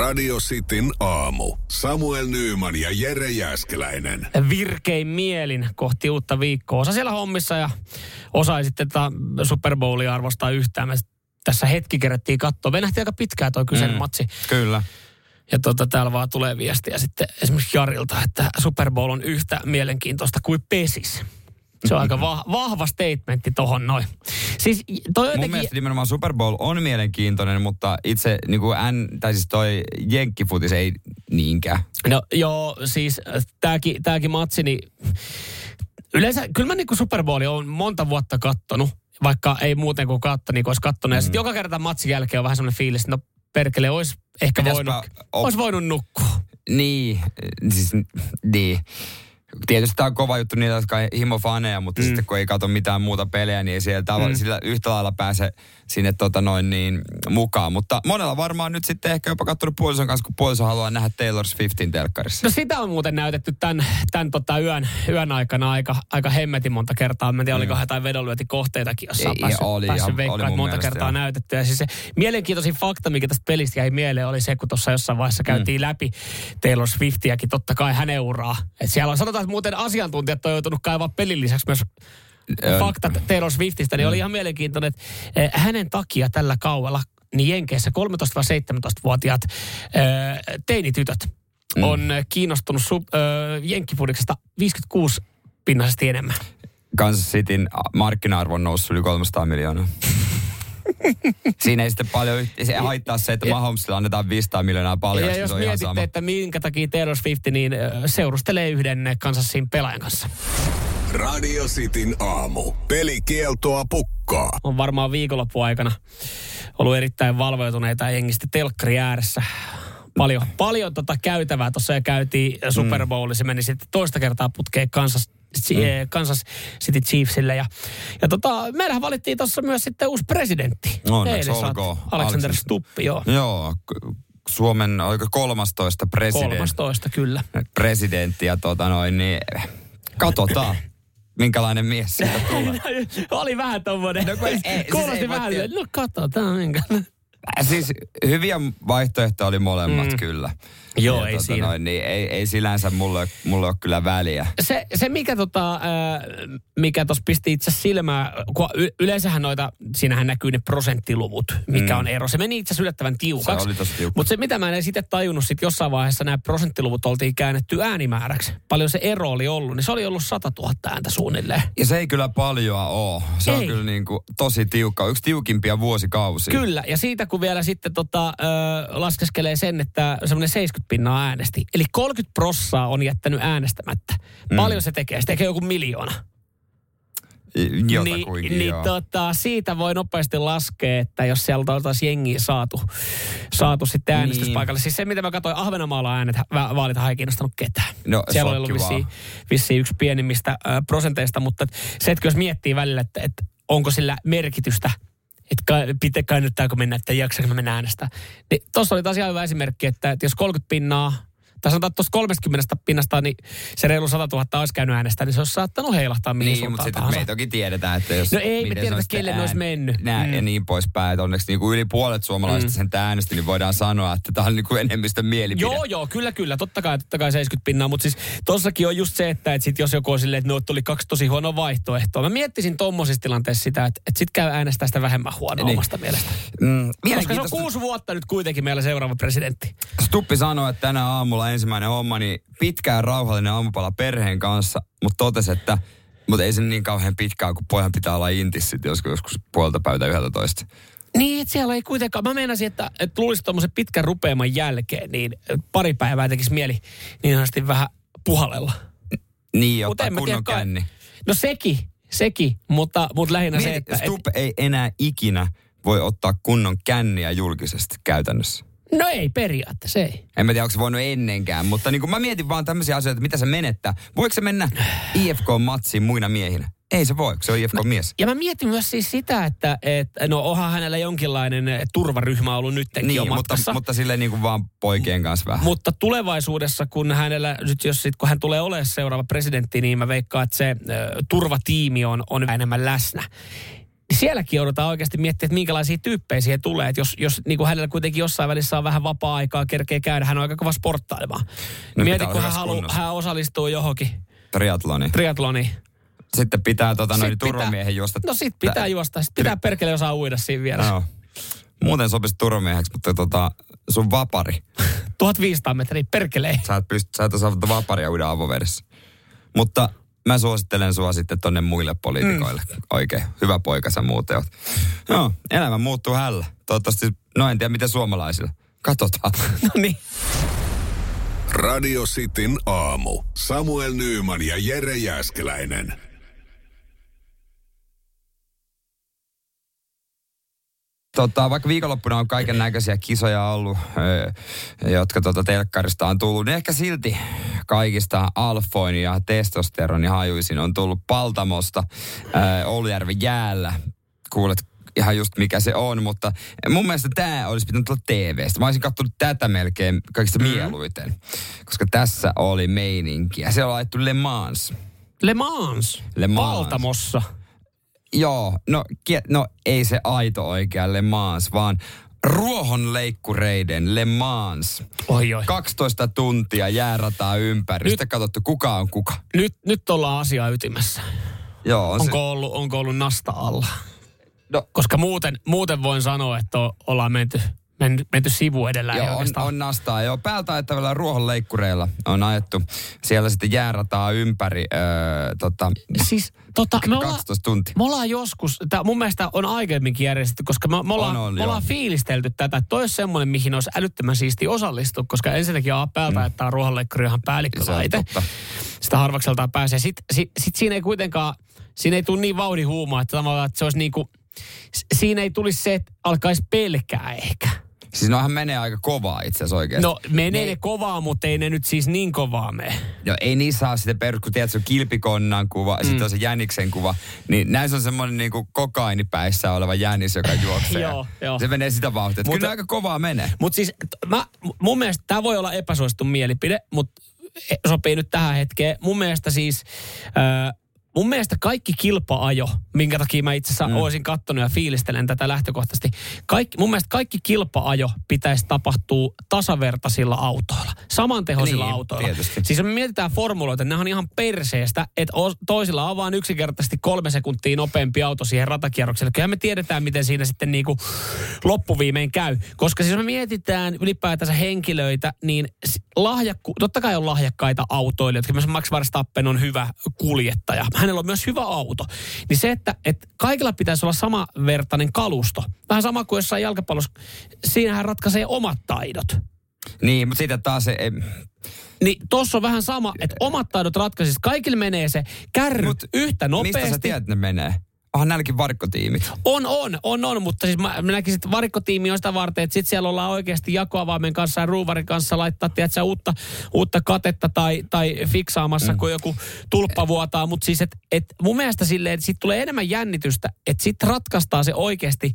Radio Cityn aamu. Samuel Nyyman ja Jere Jäskeläinen. virkein mielin kohti uutta viikkoa. Osa siellä hommissa ja osa ei sitten tätä Super Bowlia arvostaa yhtään. Me tässä hetki kerättiin katsoa. Venähti aika pitkään toi kyseinen mm. matsi. Kyllä. Ja tota, täällä vaan tulee viestiä sitten esimerkiksi Jarilta, että Super Bowl on yhtä mielenkiintoista kuin pesis. Se on aika va- vahva statementti tohon noin. Siis toi Mun jotenkin... mielestä nimenomaan Super Bowl on mielenkiintoinen, mutta itse niin kuin N, tai siis toi jenkkifutis ei niinkään. No joo, siis tääkin, tääkin matsi, niin yleensä, kyllä mä niinku Super Bowlia on monta vuotta kattonut, vaikka ei muuten kuin katto, niin kuin olisi kattonut. Ja sitten joka kerta matsin jälkeen on vähän semmoinen fiilis, että no perkele, olisi ehkä voinut, op- olisi voinut nukkua. Niin, siis niin. Tietysti tämä on kova juttu niillä, jotka on himofaneja, mutta mm. sitten kun ei katso mitään muuta pelejä, niin ei siellä tavalla, mm. sillä yhtä lailla pääse sinne tota noin niin, mukaan. Mutta monella varmaan nyt sitten ehkä jopa katsonut puolison kanssa, kun puoliso haluaa nähdä Taylor Swiftin telkkarissa. No sitä on muuten näytetty tämän, tämän tota yön, yön aikana aika, aika hemmetin monta kertaa. Mä en tiedä, oliko mm. jotain vedonlyöntikohteitakin, jossa on päässyt, oli, päässyt veikkaan, oli monta kertaa joo. näytetty. Ja siis se mielenkiintoisin fakta, mikä tästä pelistä jäi mieleen, oli se, kun tuossa jossain vaiheessa käytiin mm. läpi Taylor Swiftiäkin, totta kai hänen uraa. Et siellä on sanotaan, että muuten asiantuntijat on joutunut kaivaa pelin lisäksi myös faktat Taylor Swiftistä, niin oli ihan mielenkiintoinen, että eh, hänen takia tällä kauella niin Jenkeissä 13-17-vuotiaat eh, teinitytöt Mm. on kiinnostunut sub, eh, jenkkipudiksesta 56 pinnallisesti enemmän. Kansas Cityn markkina-arvo on noussut yli 300 miljoonaa. Siinä ei sitten paljon se haittaa se, että Mahomesille annetaan 500 miljoonaa paljon. ja jos mietitte, sama. että minkä takia Taylor Swift niin seurustelee yhden Kansasin pelaajan kanssa. Radio Cityn aamu. Pelikieltoa pukkaa. on varmaan viikonloppuaikana ollut erittäin valveutuneita jengistä telkkari ääressä. Paljon, paljon tota käytävää tuossa ja käytiin Super Bowlissa. Se meni sitten toista kertaa putkeen Kansas, mm. Kansas City Chiefsille. Ja, ja tota, meillähän valittiin tuossa myös sitten uusi presidentti. Onneksi olkoon. Alexander. Stuppi, joo. Joo, Suomen oliko 13 president, 13, kyllä. presidentti ja tota noin, niin katsotaan, minkälainen mies siitä tulee. Oli vähän tommonen. No ei- siis Kuulosti ei voi vähän, tiedä. no katsotaan minkä. Siis hyviä vaihtoehtoja oli molemmat mm. kyllä. Joo, Ja ei siinä. Noin, niin ei, ei sillänsä mulle, mulle ole kyllä väliä. Se, se mikä tota, äh, mikä tuossa pisti itse silmää, kun y- yleensähän noita, siinähän näkyy ne prosenttiluvut, mikä Mm. on ero. Se meni itse asiassa yllättävän tiukaksi. Se oli tosi tiukka. Mutta se mitä mä en sitten tajunnut, sit jossain vaiheessa nämä prosenttiluvut oltiin käännetty äänimääräksi. Paljon se ero oli ollut, niin se oli ollut 100 000 ääntä suunnilleen. Ja se ei kyllä paljoa ole. Se on Ei. kyllä niin kuin tosi tiukka. Yksi tiukimpia vuosikausia. Kyllä, ja siitä kun vielä sitten tota, ö, laskeskelee sen, että semmoinen 70 pinnaa äänesti. Eli 30 prossaa on jättänyt äänestämättä. Paljon se tekee? Se tekee joku miljoona. Jotakuinkin, niin, joo. niin tota, siitä voi nopeasti laskea, että jos sieltä oltaisiin jengiä saatu, saatu sitten äänestyspaikalle. Niin. Siis se, mitä mä katsoin, Ahvenanmaalla äänet, va- vaalitahan ei kiinnostanut ketään. No, Siellä oli ollut vissiin, vissiin yksi pienimmistä ö, prosenteista, mutta se, että jos miettii välillä, että, että onko sillä merkitystä, että pitä, kannattaako mennä, että jaksaako mennä äänestää. Niin tuossa oli taas ihan hyvä esimerkki, että, että jos 30 pinnaa, tai sanotaan, että tuosta 30 pinnasta, niin se reilu 100 000 olisi käynyt äänestää, niin se olisi saattanut heilahtaa mihin Niin, mutta sitten me ei toki tiedetä, että jos... No ei me tiedetä, kelle ne olisi mennyt. Nää, Mm. Ja niin poispäin. Että onneksi niin kuin yli puolet suomalaisista Mm. sen äänesti, niin voidaan sanoa, että tämä on niin kuin enemmistön mielipide. Joo, joo, kyllä, kyllä. Totta kai, totta kai 70 pinnaa, mutta siis tossakin on just se, että et sit jos joku on silleen, että no tuli kaksi tosi huonoa vaihtoehtoa. Mä miettisin tommosissa tilanteissa sitä, että et sit käy äänestää sitä vähemmän huonoa Niin. omasta mielestä. Mm, Koska se on kuusi vuotta nyt kuitenkin meillä seuraava presidentti. Stuppi sanoi, että tänä aamulla ensimmäinen homma, niin pitkään rauhallinen aamupala perheen kanssa, mutta totesi, että mutta ei se niin kauhean pitkään, kun pojan pitää olla intis sitten joskus, joskus puolta päivää yhdeltä toista. Niin, että siellä ei kuitenkaan, mä meinasin, että, että luulisi tuommoisen pitkän rupeaman jälkeen, niin pari päivää tekisi mieli niin sanotusti vähän puhalella. Niin, mä kunnon tiedä, känni. No sekin, sekin, mutta, mutta lähinnä se, Mieti, että... Stupp ei enää ikinä voi ottaa kunnon känniä julkisesti käytännössä. No ei periaatteessa, ei. En mä tiedä, onko se voinut ennenkään, mutta niin kuin mä mietin vaan tämmöisiä asioita, että mitä se menettää. Voiko se mennä IFK-matsiin muina miehinä? Ei se voi, se on IFK-mies. Ja mä mietin myös siis sitä, että, että no onhan hänellä jonkinlainen turvaryhmä ollut jo Niin, mutta, matkassa. mutta silleen niin kuin vaan poikien kanssa vähän. Mutta tulevaisuudessa, kun hänellä, nyt jos sit, kun hän tulee olemaan seuraava presidentti, niin mä veikkaan, että se ö, turvatiimi on, on enemmän läsnä. Niin sielläkin joudutaan oikeasti miettimään, että minkälaisia tyyppejä siihen tulee. Että jos, jos niin kuin hänellä kuitenkin jossain välissä on vähän vapaa-aikaa, kerkee käydä, hän on aika kova sporttailemaan. No, Mieti, kun hän, halu, hän osallistuu johonkin Triatloni. triatloniin. Sitten pitää tota, noin turvamiehen juosta. No sit pitää juosta. Sit pitää perkele osaa uida siinä vieressä. Joo. Muuten sopisi turvamieheksi, mutta tota, sun vapari. 1500 metriä perkelee. Sä et, pysty, sä et osaa vaparia uida avovedessä. Mutta mä suosittelen sua sitten tonne muille poliitikoille. Mm. Oikein hyvä poika sä muuten oot. Joo, elämä muuttuu hällä. Toivottavasti, no en tiedä miten suomalaisilla. Katsotaan. No niin. Radio Cityn aamu. Samuel Nyyman ja Jere Jäskeläinen. Tota, vaikka viikonloppuna on kaiken näköisiä kisoja ollut, jotka tota telkkarista on tullut, niin ehkä silti kaikista alfoin ja testosteroni hajuisin on tullut Paltamosta öö, Oulujärven jäällä. Kuulet ihan just mikä se on, mutta mun mielestä tämä olisi pitänyt olla TVstä. Mä olisin katsonut tätä melkein kaikista Mhm. mieluiten, koska tässä oli meininkiä. Se on laittu Le Mans. Le Mans. Le Mans. Paltamossa. Joo, no, no ei se aito oikea Le Mans, vaan ruohonleikkureiden Le Mans. Oi, oi. 12 tuntia jäärataa ympäri. Nyt- Sitten katsottu, kuka on kuka. Nyt, nyt ollaan asiaa ytimessä. Joo, on se, Onko ollut, onko ollut nasta alla? No. Koska muuten, muuten voin sanoa, että o- ollaan menty, menty, menty sivu edellä. Joo, on, on nastaa. Joo, päältä ajettavilla ruohonleikkureilla on ajettu siellä sitten jäärataa ympäri öö, tota, Siis tota, me ollaan, 12 tuntia. me ollaan joskus, tää mun mielestä on aiemminkin järjestetty, koska me, me ollaan, On, on, me ollaan fiilistelty tätä. että Toi olisi semmoinen, mihin olisi älyttömän siisti osallistua, koska ensinnäkin A, päältä, mm. että tämä ruohonleikkuri on ihan on päällikkölaite. Sitä harvakseltaan pääsee. Sitten sit, sit siinä ei kuitenkaan, siinä ei tule niin vauhdihuumaa, että että se olisi niinku, s- siinä ei tulisi se, että alkaisi pelkää ehkä. Siis nohan menee aika kovaa itse asiassa oikeasti. No menee Ne- ne kovaa, mutta ei ne nyt siis niin kovaa mene. Joo, ei niissä ole sitä perus, kun tiedät, se on kilpikonnan kuva, mm. sitten on se jäniksen kuva. Niin näissä on semmoinen niin kuin kokainipäissä oleva jänis, joka juoksee. Joo, joo. Se menee sitä vauhtia. Mutta kyllä aika kovaa menee. Mutta siis mä, mun mielestä tämä voi olla epäsuosittu mielipide, mutta sopii nyt tähän hetkeen. Mun mielestä siis, äh, mun mielestä kaikki kilpaajo, minkä takia mä itse asiassa mm. olisin kattonut ja fiilistelen tätä lähtökohtaisesti. Kaikki, mun mielestä kaikki kilpaajo pitäisi tapahtua tasavertaisilla autoilla, samantehoisilla Niin, autoilla. tietysti. Siis me mietitään formuloita, ne on ihan perseestä, että toisilla on vaan yksinkertaisesti kolme sekuntia nopeampi auto siihen ratakierrokselle. Kyllähän me tiedetään, miten siinä sitten niinku loppuviimein käy. Koska siis me mietitään ylipäätänsä henkilöitä, niin lahjakku, totta kai on lahjakkaita autoilijoita, myös Max Verstappen on hyvä kuljettaja. Hänellä on myös hyvä auto. Niin se, että, että kaikilla pitäisi olla samanvertainen kalusto. Vähän sama kuin jossain jalkapallossa. Siinähän ratkaisee omat taidot. Niin, mutta sitten taas se... Ei, Niin tossa on vähän sama, että omat taidot ratkaisis. Kaikille menee se kärry Mut yhtä nopeasti. mistä sä tiedät, että ne menee? Onhan näilläkin varkkotiimit. On, on, on, on, mutta siis mä, mä näkisin, että varikkotiimi on sitä varten, että sit siellä ollaan oikeasti jakoavaimen kanssa ja ruuvarin kanssa laittaa, tiedätkö, uutta, uutta katetta tai, tai fiksaamassa, mm. kun joku tulppa vuotaa. Mutta siis, että et mun mielestä silleen, että siitä tulee enemmän jännitystä, että sit ratkaistaan se oikeasti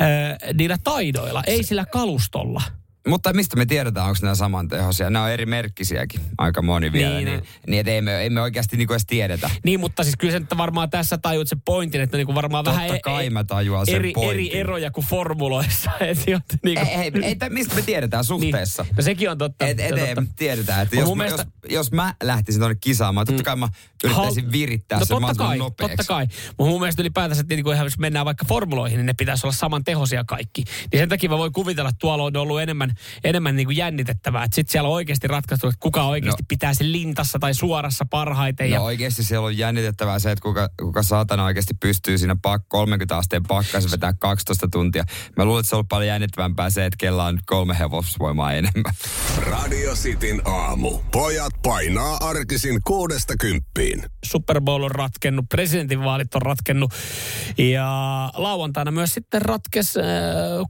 äh, niillä taidoilla, ei sillä kalustolla. Mutta mistä me tiedetään, onko nämä samantehoisia? Nämä on eri merkkisiäkin aika moni vielä. Niin, Niin, no. niin, niin että ei me, ei me oikeasti niinku edes tiedetä. Niin, mutta siis kyllä sen varmaan tässä tajuut se pointin, että niinku varmaan Totta vähän kai mä tajuan sen eri, pointin. eri eroja kuin formuloissa. Et, jot, niinku, Ei, ei, ei, tä- mistä me tiedetään suhteessa? Niin. No sekin on totta. Et, et, totta. me tiedetään, että jos, mä, mielestä- jos, jos mä lähtisin tuonne kisaamaan, totta kai mä yrittäisin Hal- virittää no sen totta kai, nopeaksi. totta kai. Mutta mun mielestä ylipäätänsä, että niinku ihan jos mennään vaikka formuloihin, niin ne pitäisi olla saman tehosia kaikki. Niin sen takia mä voin kuvitella, että tuolla on ollut enemmän, enemmän niinku jännitettävää. Että sit siellä on oikeasti ratkaistu, että kuka oikeasti No. pitää sen lintassa tai suorassa parhaiten. No ja, oikeasti siellä on jännitettävää se, että kuka, kuka saatana oikeasti pystyy siinä pak, 30 asteen pakkassa vetää 12 tuntia. Mä luulen, että se on ollut paljon jännittävämpää se, että kella on kolme hevosvoimaa enemmän. Radio Cityn aamu. Pojat painaa arkisin kuudesta kymppiin. Super Bowl on ratkennut, presidentinvaalit on ratkennut ja lauantaina myös sitten ratkes, äh,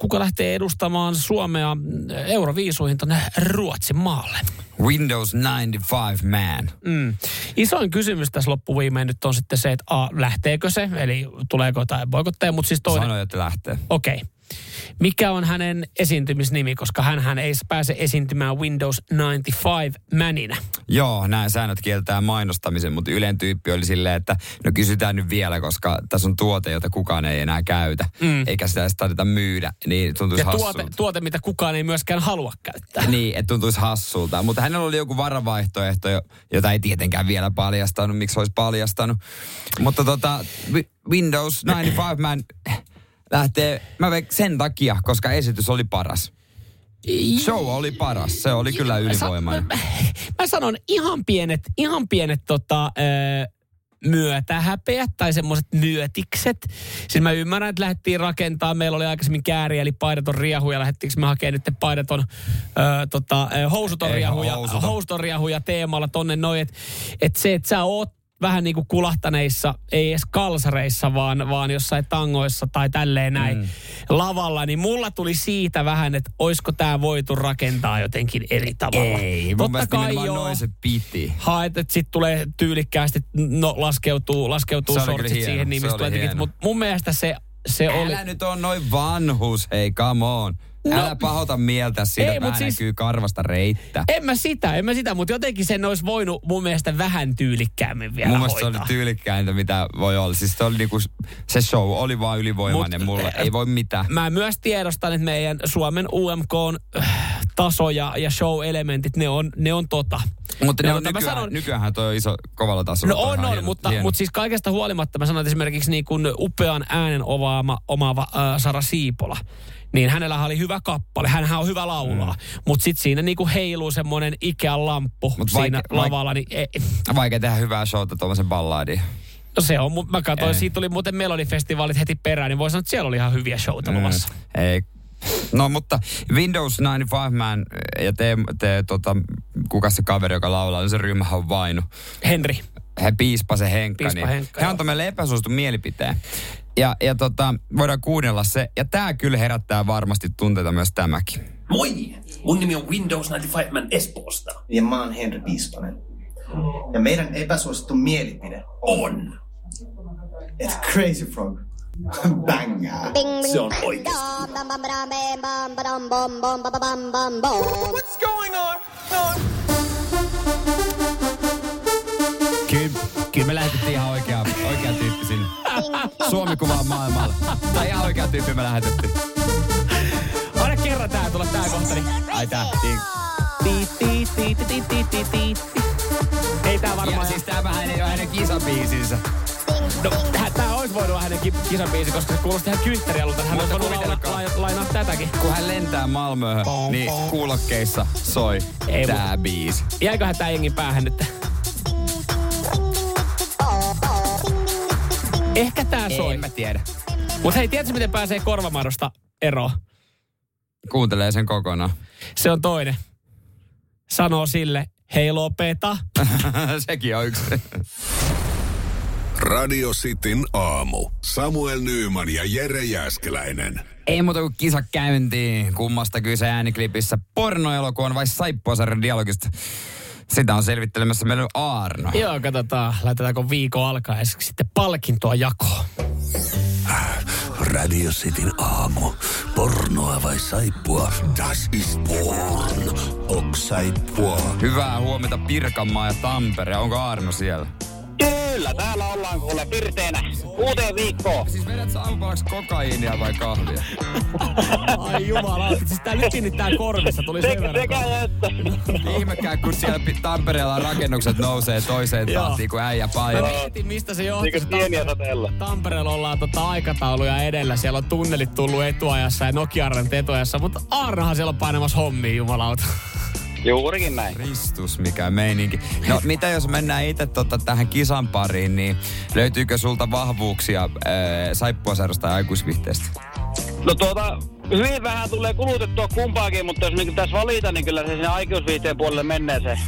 kuka lähtee edustamaan Suomea Euroviisuihin tuonne Ruotsin maalle. Windows 95 man. Mm. Isoin kysymys tässä loppuviimein nyt on sitten se, että a, lähteekö se, eli tuleeko jotain boikotteja, mutta siis toinen, Sanoi, että lähtee. okei. Okay. Mikä on hänen esiintymisnimi, koska hän ei pääse esiintymään Windows 95 mäninä. Joo, nämä säännöt kieltää mainostamisen, mutta Ylen tyyppi oli silleen, että no kysytään nyt vielä, koska tässä on tuote, jota kukaan ei enää käytä, mm. eikä sitä edes tarvita myydä, niin tuntuisi ja tuote, tuote, mitä kukaan ei myöskään halua käyttää. Niin, että tuntuisi hassulta. Mutta hänellä oli joku varavaihtoehto, jota ei tietenkään vielä paljastanut, miksi olisi paljastanut. Mutta tota, Windows 95 man lähtee, mä veik sen takia, koska esitys oli paras. Show oli paras, se oli kyllä ylivoimainen. Mä, mä sanon ihan pienet, ihan pienet tota, öö, myötähäpeät tai semmoiset myötikset. Siis mä ymmärrän, että lähdettiin rakentaa. Meillä oli aikaisemmin kääriä, eli paidaton riahu, ja lähdettiinkö me hakemaan nyt paidaton öö, tota, housuton riahuja, housuton riahuja teemalla tonne noin. Että et se, että sä oot vähän niin kuin kulahtaneissa, ei edes kalsareissa, vaan, vaan jossain tangoissa tai tälleen näin mm. lavalla, niin mulla tuli siitä vähän, että olisiko tämä voitu rakentaa jotenkin eri tavalla. Ei, mun Totta kai joo, noin se piti. Haet, että sitten tulee tyylikkäästi, no laskeutuu, laskeutuu sortsit siihen nimistointiin, mutta mun mielestä se se Älä oli... nyt on noin vanhus, hei come on. No, Älä pahota mieltä siitä, ei, vähän siis, näkyy karvasta reittä. En mä sitä, en mä sitä, mutta jotenkin sen olisi voinut mun mielestä vähän tyylikkäämmin vielä Mun mielestä se oli tyylikkäintä, mitä voi olla. Siis se, oli niinku, se show oli vaan ylivoimainen Mut, mulle, ei voi mitään. Mä myös tiedostan, että meidän Suomen UMK on äh, taso ja, ja show-elementit, ne on, ne on tota. Mutta ne on tota, nykyään, sanon, nykyään toi on iso kovalla tasolla. No on, on, mutta, mutta siis kaikesta huolimatta mä sanon, että esimerkiksi niin kuin upean äänen omaava, omaava äh, Sara Siipola niin hänellä oli hyvä kappale. Hänhän on hyvä laulaa. Mm. Mutta sitten siinä niinku heiluu semmoinen Ikean lamppu Mut siinä vaike, lavalla. Niin ei. Vaikea tehdä hyvää showta tuollaisen balladin. No se on, mä katsoin, ei. siitä tuli muuten Melodifestivaalit heti perään, niin voi sanoa, että siellä oli ihan hyviä showta mm. luvassa. Ei, No mutta Windows 95 Man ja te, te tota, kuka se kaveri, joka laulaa, niin se ryhmä on Vainu. Henri. He piispa se Henkka. Piispa niin Henkka, he antoi meille epäsuostun mielipiteen. Ja, ja tota, voidaan kuunnella se. Ja tämä kyllä herättää varmasti tunteita myös tämäkin. Moi! Mun nimi on Windows 95 Man Espoosta. Ja mä oon Henry Piispanen. Ja meidän epäsuosittu mielipide on... It's Crazy Frog. Bangää. Se on oikeesti. What's going on? Kyllä, kyllä me lähetettiin ihan oikea, oikea tyyppi sinne. Suomi kuvaa maailmalla. Tai ihan oikea tyyppi me lähetettiin. Aina kerran tää tulla tää kohta, niin... Ai tää. Ei tää varmaan... Ja siis tää vähän ei ole hänen kisabiisinsä. No, tää olisi voinut olla hänen kisabiisi, koska se kuulosti ihan kynttärialulta. Hän olisi voinut lainaa, lainaa tätäkin. Kun hän lentää Malmöön, niin kuulokkeissa soi Ei, tää biisi. Jäiköhän tää jengin päähän nyt? Ehkä tää soi. En mä tiedä. Mut hei, tiedätkö miten pääsee korvamadosta eroon? Kuuntelee sen kokonaan. Se on toinen. Sanoo sille, hei lopeta. Sekin on yksi. Radio Cityn aamu. Samuel Nyyman ja Jere Jäskeläinen. Ei muuta kuin kisa käyntiin. Kummasta kyse ääniklipissä pornoelokuvan vai saippuasarjan dialogista? Sitä on selvittelemässä meillä Aarno. Joo, katsotaan. Laitetaanko viikon alkaa sitten palkintoa jakoon. Radio Cityn aamu. Pornoa vai saippua? Das ist porn. Ok saippua. Hyvää huomenta Pirkanmaa ja Tampere. Onko Aarno siellä? Kyllä, täällä ollaan kuule pirteenä uuteen viikkoon. Siis vedät sä aamupalaksi kokaiinia vai kahvia? Ai jumala, siis tää nyt tää korvissa tuli sen verran. Sekä että. Ihmekään, kun siellä Tampereella rakennukset nousee toiseen tahtiin kuin äijä paino. mietin, mistä se johtuu. Niin Tampereella ollaan tota aikatauluja edellä. Siellä on tunnelit tullut etuajassa ja Nokia-arvent etuajassa, mutta Arnahan siellä on painamassa hommia, jumalauta. Juurikin näin. Kristus, mikä meininki. No mitä jos mennään itse tota, tähän kisan pariin, niin löytyykö sulta vahvuuksia äh, saippuasarjasta ja aikuisvihteestä? No tuota, hyvin vähän tulee kulutettua kumpaakin, mutta jos niin tässä valita, niin kyllä se sinne aikuisviihteen puolelle menee se.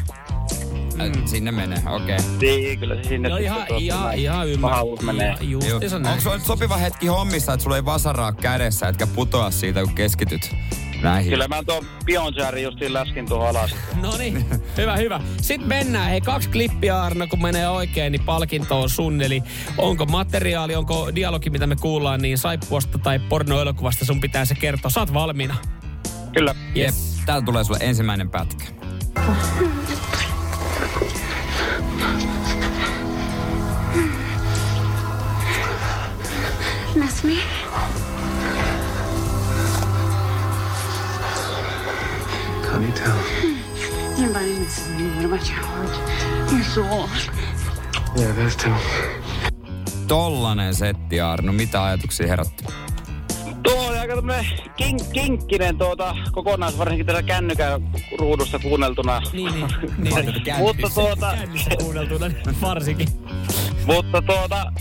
Mm. Sinne menee, okei. Okay. Niin, kyllä se sinne. No ihan, ihan, ihan ymmärrän. menee. Onko sulla nyt sopiva hetki hommissa, että sulla ei vasaraa kädessä, etkä putoa siitä, kun keskityt? Näihin. Kyllä mä tuon Beyoncérin justiin läskin tuohon alas. No niin, hyvä, hyvä. Sitten mennään. Hei, kaksi klippiä Arno, kun menee oikein, niin palkinto on sun. Eli onko materiaali, onko dialogi, mitä me kuullaan, niin saippuasta tai pornoelokuvasta sun pitää se kertoa. Saat valmiina. Kyllä. Jep. Täällä tulee sulle ensimmäinen pätkä. Miss me? Can't you tell? Nobody misses me. What about your heart? Your soul? Yeah, those two. Tollanen setti, Arno. Mitä ajatuksia herätti? Tuo oli aika tämmönen kink, kinkkinen tuota, kokonaisuus, varsinkin tässä kännykän ruudussa kuunneltuna. Niin, niin. niin. Mutta tuota, Kännissä kuunneltuna varsinkin. mutta tuota,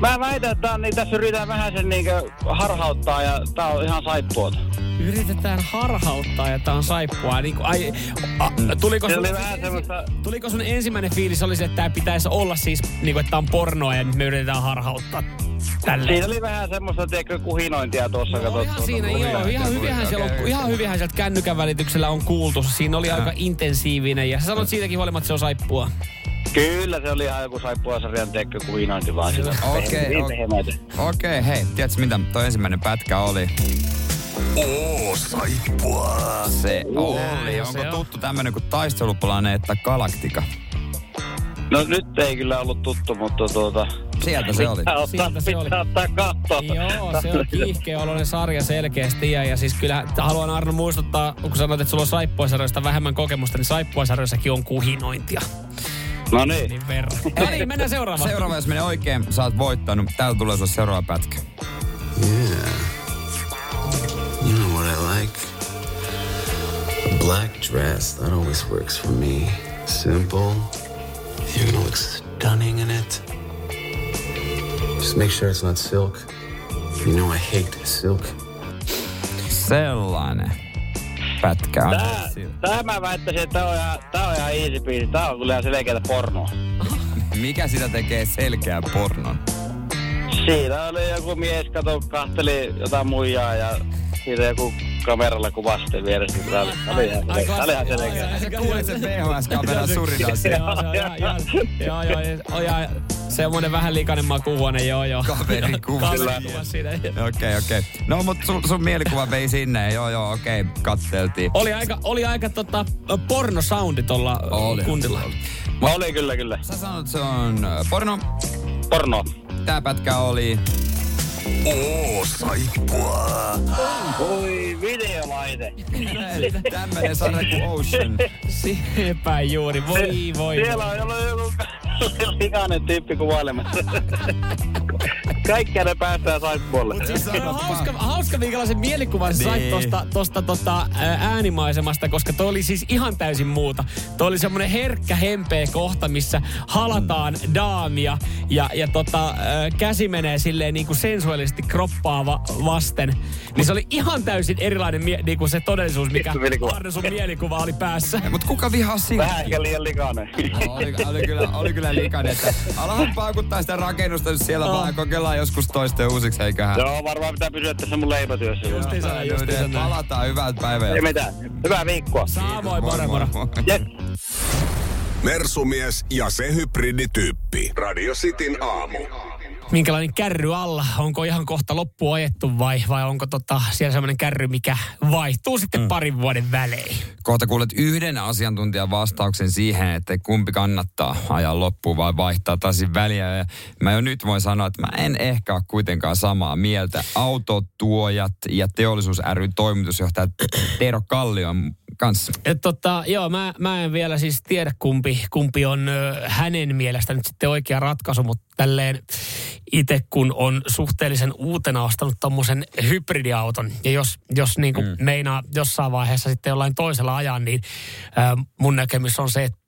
mä väitän, että niin tässä yritetään vähän sen niinkö harhauttaa ja tää on ihan saippuota. Yritetään harhauttaa ja tää on saippua. Niin kuin, ai, a, tuliko, sun, semmoista, tuliko sun ensimmäinen fiilis oli se, että tää pitäisi olla siis, niin kuin, että tää on pornoa ja nyt me yritetään harhauttaa tälleen? siinä oli vähän semmoista, tiedätkö, kuhinointia tuossa. No, katsot ihan tuota. siinä, joo, ihan hyvinhän, siellä on, ihan hyvinhän sieltä kännykän välityksellä on kuultu. Siinä oli aika intensiivinen ja sä sanot siitäkin huolimatta, että se on saippua. Kyllä, se oli ihan joku saippuasarjan tiedätkö, kuhinointi vaan sitä. Okei, okei. hemeitä. Okei, hei, tiedätkö mitä toi ensimmäinen pätkä oli? Oo, saippua. Se oli. se Onko on. tuttu tämmönen kuin taisteluplaneetta Galactica? No nyt ei kyllä ollut tuttu, mutta tuota... Sieltä se oli. Pitää ottaa, Sieltä se oli. ottaa kattoa. Joo, se on kiihkeä oloinen sarja selkeästi. Ja, ja siis kyllä haluan Arno muistuttaa, kun sanoit, että sulla on saippuasarjoista vähemmän kokemusta, niin saippuasarjoissakin on kuhinointia. No niin. Niin verran. No niin, mennään seuraavaan. Seuraava, jos menee oikein, sä oot voittanut. Täältä tulee sulle seuraava pätkä. Yeah. Black dress. That always works for me. Simple. You're gonna look stunning in it. Just make sure it's not silk. You know I hate silk. Sellainen pätkä on. Tää, tää mä väittäisin, että tää on ihan, tää on ihan easy peasy. Tää on kyllä ihan selkeätä pornoa. Mikä sitä tekee selkeän pornon? Siinä oli joku mies, kato, kahteli jotain muijaa ja siitä joku kameralla kuvasi sitten vieressä. Tää oli, tää oli ihan, oli selkeä. joo, Sä kuulet sen VHS-kameran se ihan, ihan, joo, joo, joo, joo, semmoinen vähän likainen makuuhuone, joo, joo. Kaverin kuva. Okei, okei. No, mutta sun, sun mielikuva vei sinne. Joo, joo, okei. Katteltiin. Oli aika, oli aika tota, pornosoundi tuolla Oli. kundilla. Oli kyllä, kyllä. Sä sanot, se on äh, porno. Porno. Tää pätkä oli... Oo, saippua. Oi, videolaite. Tämmönen sarja kuin Ocean. Sepä juuri, voi voi. Siellä on joku likainen tyyppi kuvailemassa. Kaikkia ne päästään saippuolle. Se on hauska, hauska minkälaisen mielikuvan sä sait Niin. tosta, tosta tota, ää, äänimaisemasta, koska toi oli siis ihan täysin muuta. Toi oli semmonen herkkä, hempeä kohta, missä halataan daamia ja, ja tota, ää, käsi menee silleen niin kuin sensuaalisesti kroppaa va- vasten. Niin se oli ihan täysin erilainen mie- niin kuin se todellisuus, mikä. Arne sun mielikuva oli päässä. Mut kuka vihaa Vähän silkkiä? ehkä liian likainen. Oli, oli, kyllä, oli kyllä likainen, että alahan paukuttaa sitä rakennusta, jos siellä Oh. vaan kokeillaan joskus toista uusiksi, eiköhän. Joo, varmaan pitää pysyä tässä mun leipätyössä. Justiinsa näin, Joo, justiinsa näin. Palataan, hyvät päivää. Ei mitään. Hyvää viikkoa. Samoin, moro. Mersumies ja se hybridityyppi. Radio Cityn aamu. Minkälainen kärry alla. Onko ihan kohta loppu ajettu vai, vai onko tota siellä semmoinen kärry, mikä vaihtuu sitten mm. parin vuoden välein? Kohta kuulet yhden asiantuntijan vastauksen siihen, että kumpi kannattaa ajaa loppuun vai vaihtaa taisin väliä. Ja mä jo nyt voin sanoa, että mä en ehkä ole kuitenkaan samaa mieltä. Autotuojat ja teollisuus ry toimitusjohtaja Tero Kallion kanssa. Et tota, joo, mä, mä en vielä siis tiedä kumpi, kumpi on ö, hänen mielestä nyt sitten oikea ratkaisu, mutta tälleen itse kun on suhteellisen uutena ostanut tommosen hybridiauton, ja jos, jos niin kuin mm. meinaa jossain vaiheessa sitten jollain toisella ajan, niin ö, mun näkemys on se, että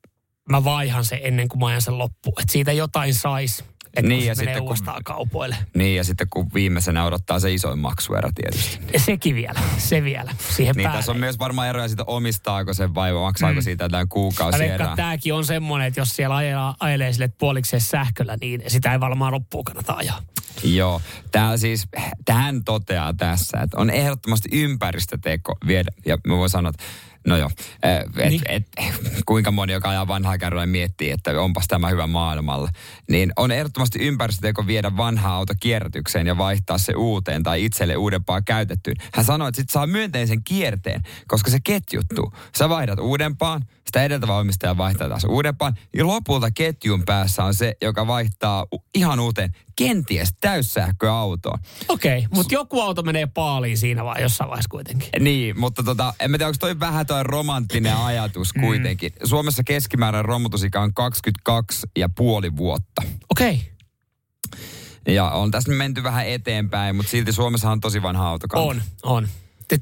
mä vaihan sen ennen kuin mä ajan sen loppuun. Että siitä jotain sais. Että Niin, ja se sitten kun- kaupoille. Niin, ja sitten kun viimeisenä odottaa se isoin maksuerä tietysti. Sekin vielä, se vielä, siihen Niin päälle. tässä on myös varmaan eroja siitä, omistaako sen vai maksaako siitä jotain Mä kuukausi veikkaan, erää. että tämäkin on semmoinen, että jos siellä ajelee, ajelee sille puolikseen sähköllä, niin sitä ei varmaan loppuun kannata ajaa. Joo, tämä siis, tähän toteaa tässä, että on ehdottomasti ympäristöteko viedä, ja mä voin sanoa, että No joo, et, Niin. et, kuinka moni, joka ajaa vanhaa kärryä, miettii, että onpas tämä hyvä maailmalle. Niin on ehdottomasti ympäristöteko viedä vanha auto kierrätykseen ja vaihtaa se uuteen tai itselle uudempaa käytettyyn. Hän sanoi, että sit saa myönteisen kierteen, koska se ketjuttuu. Sä vaihdat uudempaan, sitä edeltävä omistaja vaihtaa taas uudempaan. Ja lopulta ketjun päässä on se, joka vaihtaa ihan uuteen, kenties täyssähköautoon. Okei, okay, mutta joku auto menee paaliin siinä vai jossain vaiheessa kuitenkin. Niin, mutta tota, en mä tiedä, onko toi vähän toi romanttinen ajatus kuitenkin. Suomessa keskimääräinen romutusika on 22 ja puoli vuotta. Okei. Okay. Ja on tässä menty vähän eteenpäin, mutta silti Suomessa on tosi vanha autokanta. On, on.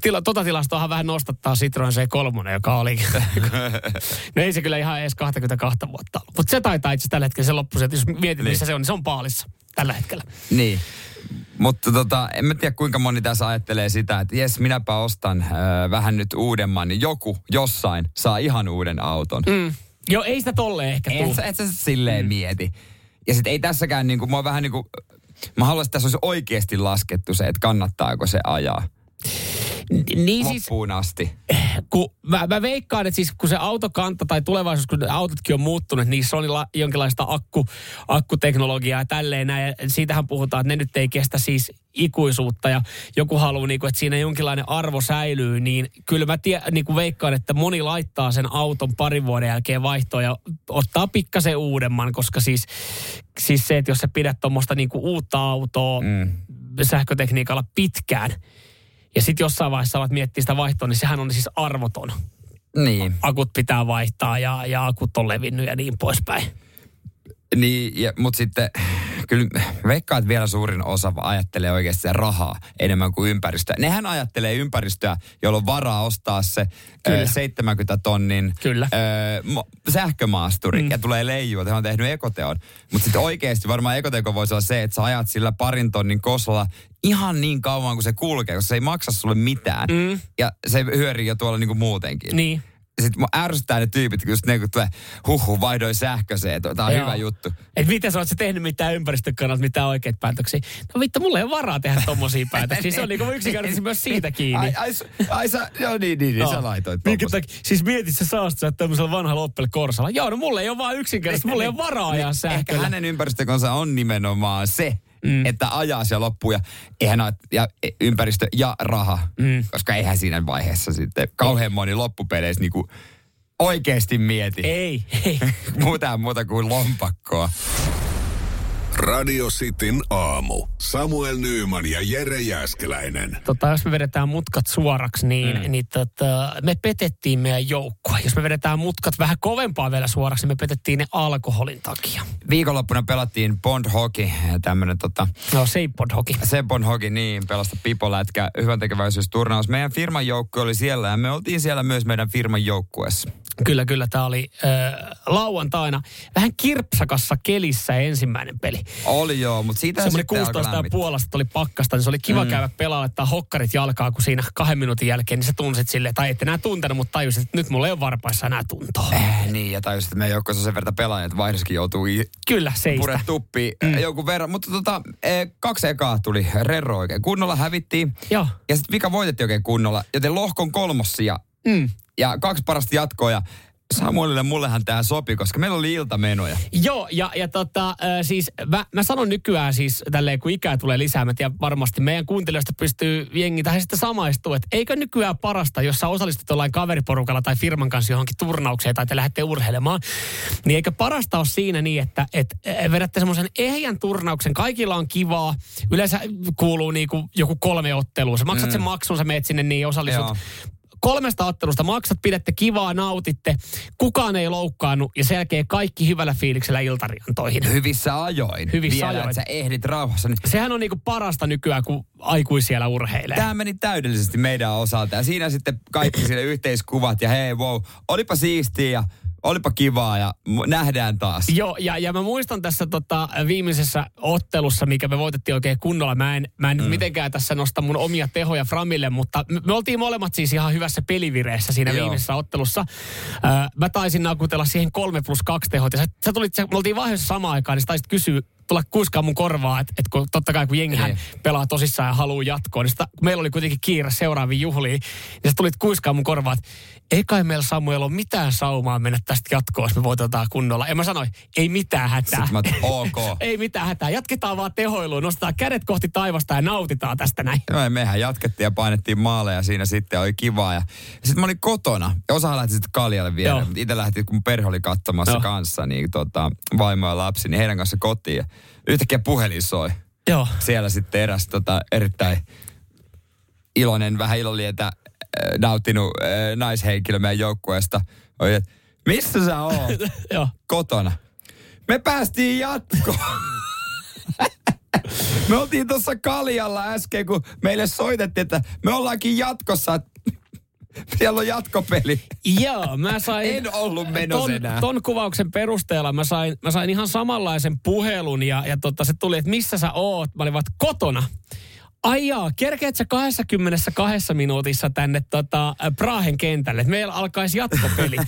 Tila, tota tilastoahan vähän nostattaa Citroen C3, joka oli. no ei se kyllä ihan edes 22 vuotta ollut. Mutta se taitaa itse tällä hetkellä se loppu. Jos mietit, Niin. missä se on, niin se on paalissa tällä hetkellä. Niin. Mutta tota, en mä tiedä kuinka moni tässä ajattelee sitä, että jes, minäpä ostan öö, vähän nyt uudemman, niin joku jossain saa ihan uuden auton. Mm. Joo, ei sitä tolleen ehkä Et, tule. sä- et sä silleen mm. mieti. Ja sitten ei tässäkään niinku, mä oon vähän niinku, mä haluaisin, että tässä olisi oikeasti laskettu se, että kannattaako se ajaa. Niin siis, Loppuun asti. kun mä, mä veikkaan, että siis kun se autokanta tai tulevaisuus, kun autotkin on muuttunut, niissä on la, jonkinlaista akku, akkuteknologiaa ja tälleen näin. Ja siitähän puhutaan, että ne nyt ei kestä siis ikuisuutta ja joku haluaa, niin kuin, että siinä jonkinlainen arvo säilyy, niin kyllä mä tie, niin kuin veikkaan, että moni laittaa sen auton parin vuoden jälkeen vaihtoon ja ottaa pikkasen uudemman, koska siis, siis se, että jos sä pidät tuommoista niin uutta autoa mm. sähkötekniikalla pitkään, ja sitten jossain vaiheessa alat miettiä sitä vaihtoa, niin sehän on siis arvoton. Niin. Akut pitää vaihtaa ja, ja akut on levinnyt ja niin poispäin. Niin, ja, mutta sitten kyllä veikkaan, että vielä suurin osa ajattelee oikeasti rahaa enemmän kuin ympäristöä. Nehän ajattelee ympäristöä, jolla on varaa ostaa se Kyllä. ö, 70 tonnin Kyllä. Ö, mo- sähkömaasturi mm. ja tulee leijua, että on tehnyt ekoteon. Mutta sitten oikeasti varmaan ekoteko voisi olla se, että sä ajat sillä parin tonnin koslalla ihan niin kauan kuin se kulkee, koska se ei maksa sulle mitään. Mm. Ja se hyörii jo tuolla niinku muutenkin. Niin. Ja sitten mä ärsyttää ne tyypit, kun just ne kun tulee, huhhuh, vaihdoin sähköiseen, tämä on Joo. hyvä juttu. Et miten sä oot sä tehnyt mitään ympäristön kannalta, mitään oikeita päätöksiä? No vittu, mulla ei ole varaa tehdä tommosia päätöksiä. Se on niinku yksinkertaisesti myös siitä kiinni. Ai, ai, ai sä, joo niin, niin, niin sä laitoit Minkä takia- Siis mietit sä saasta sä tämmöisellä vanhalla Opel Corsalla. Joo, no mulla ei ole vaan yksinkertaisesti, mulla ei ole varaa ajaa Ehkä sähköllä. hänen ympäristökonsa on nimenomaan se, mm. että ajaa siellä loppuun ja, eihän ja ympäristö ja raha. Mm. Koska eihän siinä vaiheessa sitten kauhean moni loppupeleissä niinku oikeasti mieti. Ei, ei. Muuta muuta kuin lompakkoa. Radio Cityn aamu. Samuel Nyyman ja Jere Jäskeläinen. tota, jos me vedetään mutkat suoraksi, niin, mm. niin tota, me petettiin meidän joukkue. Jos me vedetään mutkat vähän kovempaa vielä suoraksi, niin me petettiin ne alkoholin takia. Viikonloppuna pelattiin Bond Hockey, tämmönen tota, No, Seipod hoki. Sebon Hockey, niin, pelasta pipolätkä, hyvän tekeväisyysturnaus. Meidän firman joukkue oli siellä ja me oltiin siellä myös meidän firman joukkueessa. Kyllä, kyllä. Tämä oli äh, lauantaina vähän kirpsakassa kelissä ensimmäinen peli. Oli joo, mutta siitä Semmoinen sitten alkoi 16 ja puolesta oli pakkasta, niin se oli kiva mm. käydä pelaa, laittaa hokkarit jalkaa, kun siinä kahden minuutin jälkeen, niin sä tunsit silleen, tai ette enää tuntenut, mutta tajusit, että nyt mulla ei ole varpaissa enää tuntoa. Eh, niin, ja tajusin, että meidän joukkueessa on sen verran pelaajia, että vaihdoskin joutuu i- Kyllä, seistä. pure tuppiin mm. jonkun verran. Mutta tota, eh, kaksi ekaa tuli Rerro oikein. Kunnolla hävittiin. Joo. Ja sitten vika voitettiin oikein kunnolla. Joten lohkon kolmossia Mm. ja kaksi parasta jatkoa. Ja Samuelille mullehan tämä sopi, koska meillä oli iltamenoja. Joo, ja, ja tota, siis mä, mä sanon nykyään siis tälleen, kun ikää tulee lisää, mä tiedän varmasti meidän kuuntelijoista pystyy jengi tähän sitten samaistua, että eikö nykyään parasta, jos sä osallistut jollain kaveriporukalla tai firman kanssa johonkin turnaukseen tai te lähdette urheilemaan, niin eikö parasta ole siinä niin, että et, äh, vedätte semmoisen ehjän turnauksen, kaikilla on kivaa, yleensä kuuluu niinku joku kolme ottelua, sä maksat mm. sen maksun, sä meet sinne niin osallistut Joo. Kolmesta ottelusta maksat, pidätte kivaa, nautitte, kukaan ei loukkaannut ja sen jälkeen kaikki hyvällä fiiliksellä iltariantoihin. Hyvissä ajoin. Hyvissä Vielä, ajoin. että sä ehdit rauhassa. Niin Sehän on niinku parasta nykyään, kun aikuisiellä urheilee. Tämä meni täydellisesti meidän osalta. Ja siinä sitten kaikki sille yhteiskuvat ja hei wow, olipa siistiä ja olipa kivaa ja nähdään taas. Joo, ja, ja mä muistan tässä tota, viimeisessä ottelussa, mikä me voitettiin oikein kunnolla. Mä en, mä en mm. mitenkään tässä nosta mun omia tehoja Framille, mutta me, me oltiin molemmat siis ihan hyvässä pelivireessä siinä Joo. viimeisessä ottelussa. Ö, mä taisin nakutella siihen kolme plus kaksi tehot, ja sä, sä tulit, sä, me oltiin vaiheessa samaan aikaan, niin sä taisit kysyä, tulla kuiskaa mun korvaa, että et kun, totta kai kun jengihän Niin. pelaa tosissaan ja haluaa jatkoa, niin sitä, kun meillä oli kuitenkin kiire seuraaviin juhliin, niin sä tulit kuiskaa mun korvaa, että ei kai meillä Samuel ole mitään saumaa mennä tästä jatkoon, jos me voitetaan kunnolla. Ja mä sanoin, ei mitään hätää. Sitten mä ok. ei mitään hätää. Jatketaan vaan tehoiluun, nostetaan kädet kohti taivasta ja nautitaan tästä näin. Ja mehän jatkettiin ja painettiin maaleja siinä sitten, oli kivaa. Ja, sitten mä olin kotona, ja osa lähti sitten kaljalle vielä. Joo. Mutta itse lähti, kun perhe oli katsomassa Joo. kanssa, niin tota, vaimo ja lapsi, niin heidän kanssa kotiin. Yhtäkkiä puhelin soi. Joo. Siellä sitten eräs tota, erittäin iloinen, vähän ilolientä äh, nauttinut äh, naishenkilö meidän joukkueesta. Oli, että missä sä oot? Joo. kotona. Me päästiin jatkoon. me oltiin tuossa Kaljalla äsken, kun meille soitettiin, että me ollaankin jatkossa. että Siellä on jatkopeli. Joo, mä sain... En ollut menossa ton, enää. ton kuvauksen perusteella mä sain, mä sain ihan samanlaisen puhelun ja, ja tota, se tuli, että missä sä oot? Mä olin vaan, että kotona. Ai jaa, kerkeet sä 22 minuutissa tänne tota, Prahen kentälle, että meillä alkaisi jatkopeli.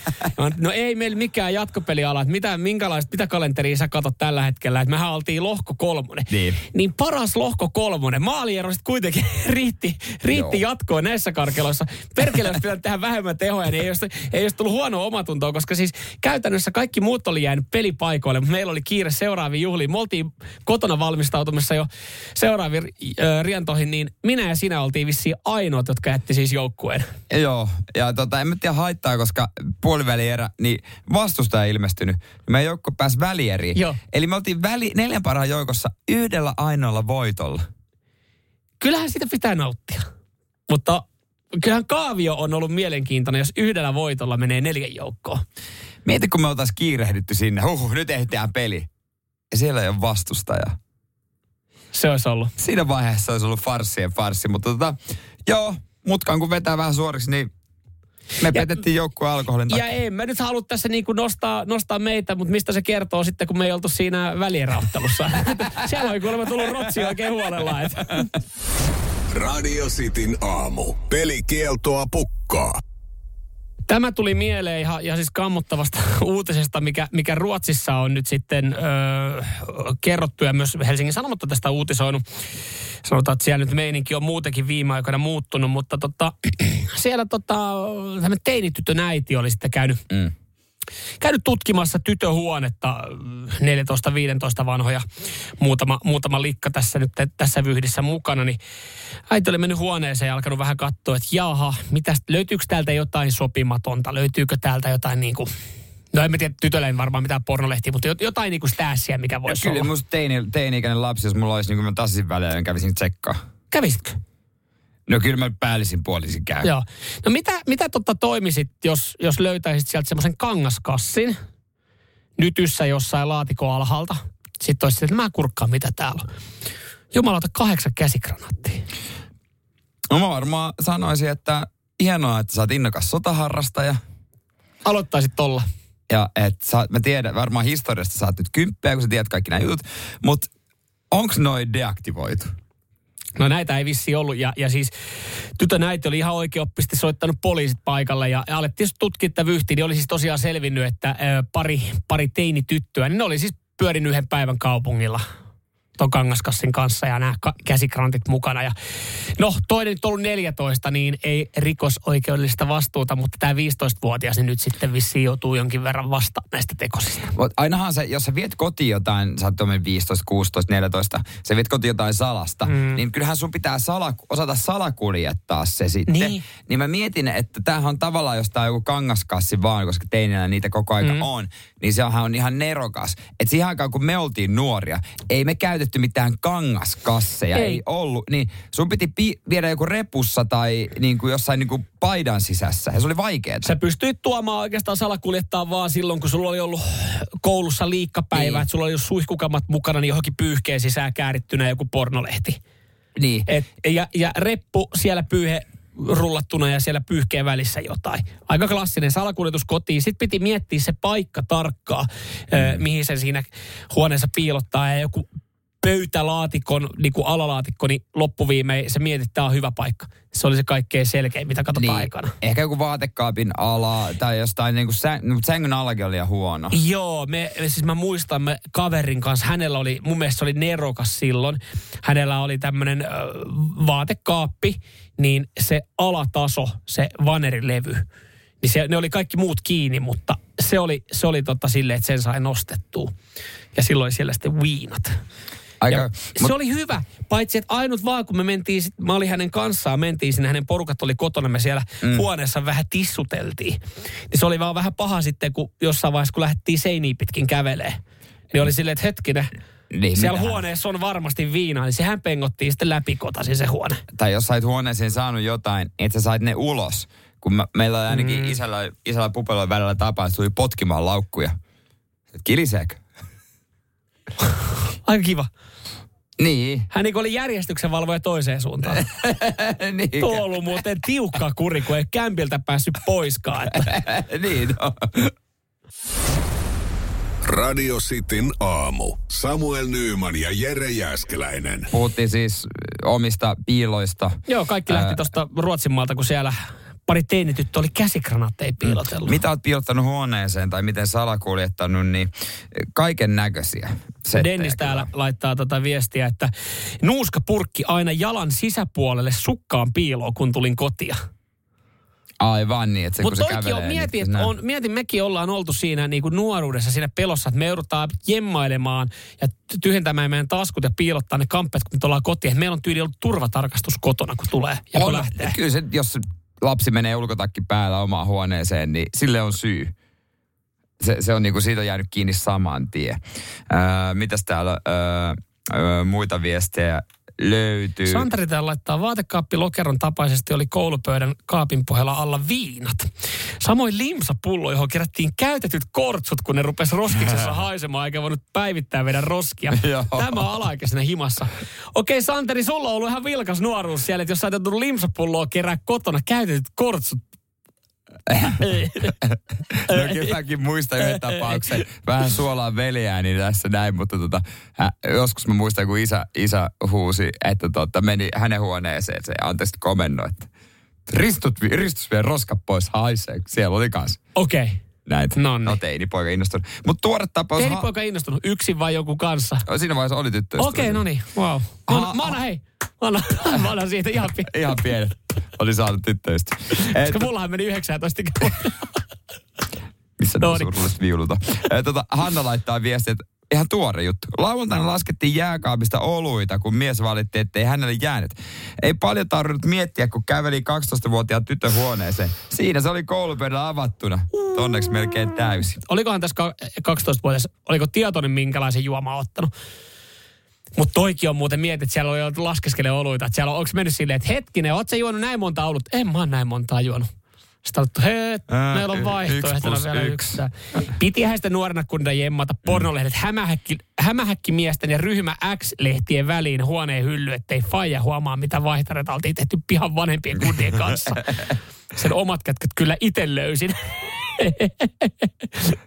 No ei meillä mikään jatkopeli ala, että mitä, minkälaista, mitä kalenteria sä katot tällä hetkellä, että mehän oltiin lohko kolmonen. Niin. niin paras lohko kolmonen. Maaliero sitten kuitenkin riitti, riitti Joo. jatkoon näissä karkeloissa. Perkele olisi pitänyt tehdä vähemmän tehoja, niin ei olisi, ei olisi tullut huonoa omatuntoa, koska siis käytännössä kaikki muut oli jäänyt pelipaikoille, mutta meillä oli kiire seuraaviin juhliin. Me oltiin kotona valmistautumassa jo seuraaviin äh, rientoihin, niin minä ja sinä oltiin vissiin ainoat, jotka jätti siis joukkueen. Joo, ja tota, en mä tiedä haittaa, koska puolivälierä, niin vastustaja ilmestynyt. Meidän joukko pääsi välieriin. Joo. Eli me oltiin väli, neljän parhaan joukossa yhdellä ainoalla voitolla. Kyllähän sitä pitää nauttia. Mutta kyllähän kaavio on ollut mielenkiintoinen, jos yhdellä voitolla menee neljän joukkoon. Mieti, kun me oltaisiin kiirehditty sinne. Huh, nyt ehditään peli. Ja siellä ei ole vastustajaa. Se olisi ollut. Siinä vaiheessa olisi ollut farssien farssi, mutta tota, joo, mutkaan kun vetää vähän suoriksi, niin me petettiin joukkueen alkoholin Ja takia. en mä nyt halua tässä niinku nostaa, nostaa meitä, mutta mistä se kertoo sitten, kun me ei oltu siinä välieräottelussa. Siellä oli kuulemma tullut rotsi oikein huolella. Et. Radio Cityn aamu. Pelikieltoa pukkaa. Tämä tuli mieleen ihan, ihan siis kammottavasta uutisesta, mikä, mikä Ruotsissa on nyt sitten öö, kerrottu ja myös Helsingin Sanomat on tästä uutisoinut. Sanotaan, että siellä nyt meininki on muutenkin viime aikoina muuttunut, mutta tota, siellä tota, teinitytön äiti oli sitten käynyt Mm. Käynyt tutkimassa tytöhuonetta, 14-15 vanhoja, muutama, muutama likka tässä nyt tässä vyhdissä mukana, niin äiti oli mennyt huoneeseen ja alkanut vähän katsoa, että jaha, mitäs, löytyykö täältä jotain sopimatonta, löytyykö täältä jotain niin kuin, no en mä tiedä, tytöllä ei varmaan mitään pornolehtiä, mutta jot- jotain niin kuin stässiä, mikä voisi Kyllä olla. musta teini, teini-ikäinen lapsi, jos mulla olisi niin kuin mä väliä, niin kävisin tsekkaa. Kävisitkö? No kyllä mä päällisin puolisin käyn. Joo. No mitä, mitä totta toimisit, jos, jos löytäisit sieltä semmoisen kangaskassin nytyssä jossain laatikon alhaalta? Sitten olisi että mä kurkkaan, mitä täällä on. Jumalauta, kahdeksan käsikranaattia. No mä varmaan sanoisin, että hienoa, että sä oot innokas sotaharrastaja. Aloittaisit tolla. Ja että sä, mä tiedän, varmaan historiasta sä oot nyt kymppiä, kun sä tiedät kaikki nämä jutut. Mutta onko noin deaktivoitu? No näitä ei vissi ollut. Ja, ja siis tytön äiti oli ihan oikeoppisesti soittanut poliisit paikalle ja, alettiin tätä vyhtiä. Niin oli siis tosiaan selvinnyt, että ö, pari, pari teinityttöä, niin ne oli siis pyörinyt yhden päivän kaupungilla ton kangaskassin kanssa ja nämä käsikrantit mukana. Ja no, toinen nyt ollut 14, niin ei rikosoikeudellista vastuuta, mutta tämä 15-vuotias niin nyt sitten vissiin joutuu jonkin verran vasta näistä tekosista. Mut ainahan se, jos sä viet kotiin jotain, sä oot tuommoinen 15, 16, 14, sä viet kotiin jotain salasta, mm. niin kyllähän sun pitää sala, osata salakuljettaa se sitten. Niin. niin mä mietin, että tämähän on tavallaan, jos tää on joku kangaskassi vaan, koska teinillä niitä koko aika mm. on, niin sehän on ihan nerokas. Että siihen aikaan, kun me oltiin nuoria, ei me käytetty mitään kangaskasseja, ei, Ei. ollut. Niin sun piti pi- viedä joku repussa tai niin kuin jossain niin kuin paidan sisässä, ja se oli vaikeaa. Sä pystyit tuomaan oikeastaan salakuljettaa vaan silloin, kun sulla oli ollut koulussa liikkapäivä, Niin. että sulla oli ollut suihkukamat mukana, niin johonkin pyyhkeen sisään käärittynä joku pornolehti. Niin. Et, ja, ja reppu siellä pyyhe, rullattuna ja siellä pyyhkeen välissä jotain. Aika klassinen salakuljetus kotiin. Sitten piti miettiä se paikka tarkkaa, mm. mihin se siinä huoneessa piilottaa. Ja joku pöytälaatikon, niin kuin alalaatikko, niin loppuviimein se mietit, että tämä on hyvä paikka. Se oli se kaikkein selkein, mitä katsotaan niin. aikana. Ehkä joku vaatekaapin ala tai jostain niin kuin säng, mutta sängyn alakin oli huono. Joo, me, siis mä muistan me kaverin kanssa, hänellä oli, mun mielestä se oli nerokas silloin. Hänellä oli tämmöinen äh, vaatekaappi, niin se alataso, se vanerilevy, niin se, ne oli kaikki muut kiinni, mutta se oli, se oli totta silleen, että sen sai nostettua. Ja silloin siellä sitten viinat. Aika, ja mut... Se oli hyvä, paitsi että ainut vaan kun me mentiin, sit, mä olin hänen kanssaan, mentiin sinne, hänen porukat oli kotona, me siellä mm. huoneessa vähän tissuteltiin. Niin se oli vaan vähän paha sitten, kun jossain vaiheessa, kun lähdettiin seiniä pitkin kävelee. Niin oli silleen, että hetkinen, niin, siellä mitään. huoneessa on varmasti viinaa, niin sehän pengottiin sitten läpikotasi se huone. Tai jos sait huoneeseen saanut jotain, että sä sait ne ulos. Kun mä, meillä oli ainakin mm. isällä, isällä pupeloin välillä tapaa, että tuli potkimaan laukkuja. Kiliseekö? Aika kiva. Niin. Hän niin oli järjestyksen valvoja toiseen suuntaan. niin. Tuo on ollut muuten tiukka kuri, kun ei kämpiltä päässyt poiskaan. Että. niin no. Radio Cityn aamu. Samuel Nyyman ja Jere Jäskeläinen. Puhuttiin siis omista piiloista. Joo, kaikki lähti tuosta Ruotsin maalta, kun siellä pari teinityttö oli käsikranaatteja piilotellut. Mitä oot piilottanut huoneeseen tai miten salakuljettanut, niin kaiken näköisiä. Dennis täällä laittaa tota viestiä, että nuuska purkki aina jalan sisäpuolelle sukkaan piiloon, kun tulin kotia. Aivan niin, että se Mutta kun se kävelee. on, mieti, niin, että on, mietin, mekin ollaan oltu siinä niin kuin nuoruudessa siinä pelossa, että me joudutaan jemmailemaan ja tyhjentämään meidän taskut ja piilottaa ne kamppeet, kun me ollaan kotiin. Meillä on tyyli ollut turvatarkastus kotona, kun tulee ja on, kun lähtee. Kyllä se, jos lapsi menee ulkotakki päällä omaan huoneeseen, niin sille on syy. Se, se on niinku, siitä jäänyt kiinni saman tien. Öö, mitäs täällä öö, öö, muita viestejä löytyy? Santeri täällä laittaa vaatekaappi lokeron tapaisesti oli koulupöydän kaapin pohjalla alla viinat. Samoin limsapullo, johon kerättiin käytetyt kortsut, kun ne rupesi roskiksessa haisemaan, eikä voinut päivittää meidän roskia. Tämä alaikäisenä himassa. Okei, Santeri, sulla on ollut ihan vilkas nuoruus siellä, että jos sä et limpsapulloa kerää kotona käytetyt kortsut no kyllä mäkin muistan yhden tapauksen. Vähän suolaa veljääni tässä näin, mutta tota, joskus mä muistan, kun isä, isä huusi, että tota, meni hänen huoneeseen se anteeksi komenno, että ristut, ristus vie roska pois haisee. Siellä oli kanssa. Okei. Okay. Näitä. No, no teinipoika innostunut. Mutta tuore tapaus... Teinipoika innostunut. Yksin vai joku kanssa? Siinä vaiheessa oli tyttö. Okei, okay, no niin. Wow. Mä, mä annan, hei. Mä annan, mä annan siitä ihan pieni. ihan pieni. Oli saanut tyttöistä. Koska mullahan meni 19 Missä no, niin. viululta. tota, Hanna laittaa viestiä, että ihan tuore juttu. Lauantaina laskettiin jääkaapista oluita, kun mies valitti, ettei hänelle jäänyt. Ei paljon tarvinnut miettiä, kun käveli 12-vuotiaan tytön huoneeseen. Siinä se oli koulupöydällä avattuna. Onneksi melkein täysin. Olikohan tässä 12-vuotias, oliko tietoinen minkälaisen juomaa ottanut? Mutta toikin on muuten mietit, että siellä on jo laskeskele oluita. Että siellä on, onko mennyt silleen, että hetkinen, ootko juonut näin monta olut? En mä oon näin montaa juonut. Sitten on hei, meillä on vaihtoehtona vielä yksi. yksi. Pitihän sitä nuorena kundina jemmata pornolehdet hämähäkki, hämähäkkimiesten ja ryhmä X-lehtien väliin huoneen hylly, ettei faija huomaa, mitä vaihtareita oltiin tehty pihan vanhempien kundien kanssa. Sen omat kätket kyllä itse löysin.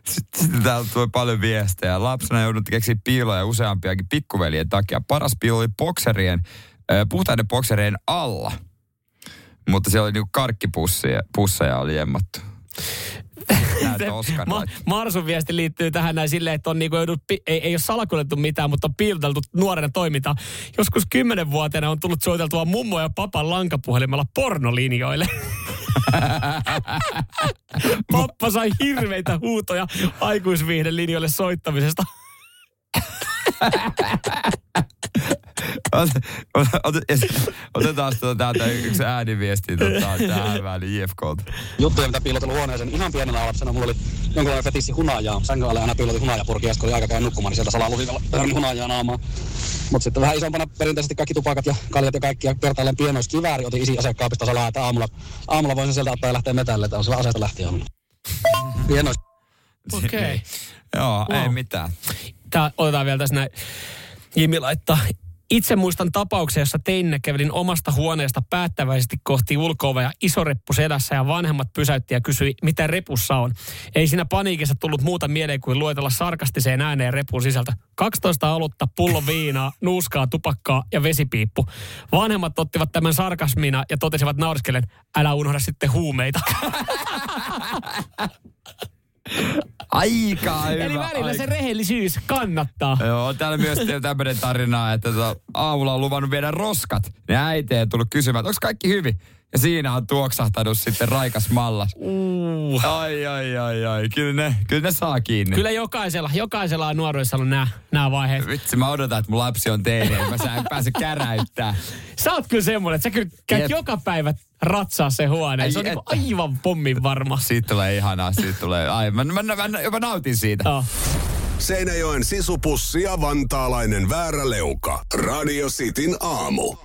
Sitten täällä tuli paljon viestejä. Lapsena joudut keksiä piiloja useampiakin pikkuveljen takia. Paras piilo oli bokserien, puhtaiden bokserien alla. Mutta siellä oli niinku karkkipusseja pusseja oli jemmattu. Ma- Marsun viesti liittyy tähän näin silleen, että on niinku joudut, ei, ei ole salakuljettu mitään, mutta on piiloteltu nuorena toiminta. Joskus kymmenenvuotiaana on tullut soiteltua mummo ja papan lankapuhelimella pornolinjoille. Pappa sai hirveitä huutoja aikuisviihden linjoille soittamisesta. Otetaan tuota täältä yksi ääniviesti tota, tähän väliin IFKlta. Juttuja, mitä piilotellut huoneeseen. Ihan pienenä lapsena mulla oli jonkinlainen fetissi hunajaa. Sängyn alle aina piilotin hunajapurkia, ja kun oli aika käydä nukkumaan, niin sieltä salaa lusikalla hunajaa naamaa. Mutta sitten vähän isompana perinteisesti kaikki tupakat ja kaljat ja kaikki. Ja kertaalleen pienois kivääri otin isi asekaapista salaa, että aamulla, aamulla voisin sieltä ottaa ja lähteä metälle, että on sillä aseesta lähtien aamulla. Pienois. Okei. Okay. Joo, wow. ei mitään. Tää, otetaan vielä tässä näin. Jimmy laittaa Itse muistan tapauksen, jossa teinä kävelin omasta huoneesta päättäväisesti kohti ulkoovea iso reppu sedässä ja vanhemmat pysäytti ja kysyi, mitä repussa on. Ei siinä paniikissa tullut muuta mieleen kuin luetella sarkastiseen ääneen repun sisältö. 12 olutta, pullo viinaa, nuuskaa, tupakkaa ja vesipiippu. Vanhemmat ottivat tämän sarkasmina ja totesivat nauriskellen, älä unohda sitten huumeita. Aika hyvä. Eli välillä aika. se rehellisyys kannattaa. Joo, täällä myös tämmöinen tarina, että tota, aamulla on luvannut viedä roskat. Ne äiti on tullut kysymään, että onko kaikki hyvin? Ja siinä on tuoksahtanut sitten raikas mallas. Uh. Ai, ai, ai, ai. Kyllä ne, kyllä ne saa kiinni. Kyllä jokaisella, jokaisella on nuoruudessa ollut nämä, nämä vaiheet. Vitsi, mä odotan, että mun lapsi on teini, että mä saan pääse käräyttää. Sä oot kyllä semmoinen, että sä kyllä käyt Jep. joka päivä ratsaa se huone. Se on niinku että. aivan pommin varma. Siitä tulee ihanaa, siitä tulee. Ai, mä, mä, mä, mä jopa nautin siitä. Joo. Seinäjoen sisupussi ja vantaalainen vääräleuka. Radio Cityn aamu.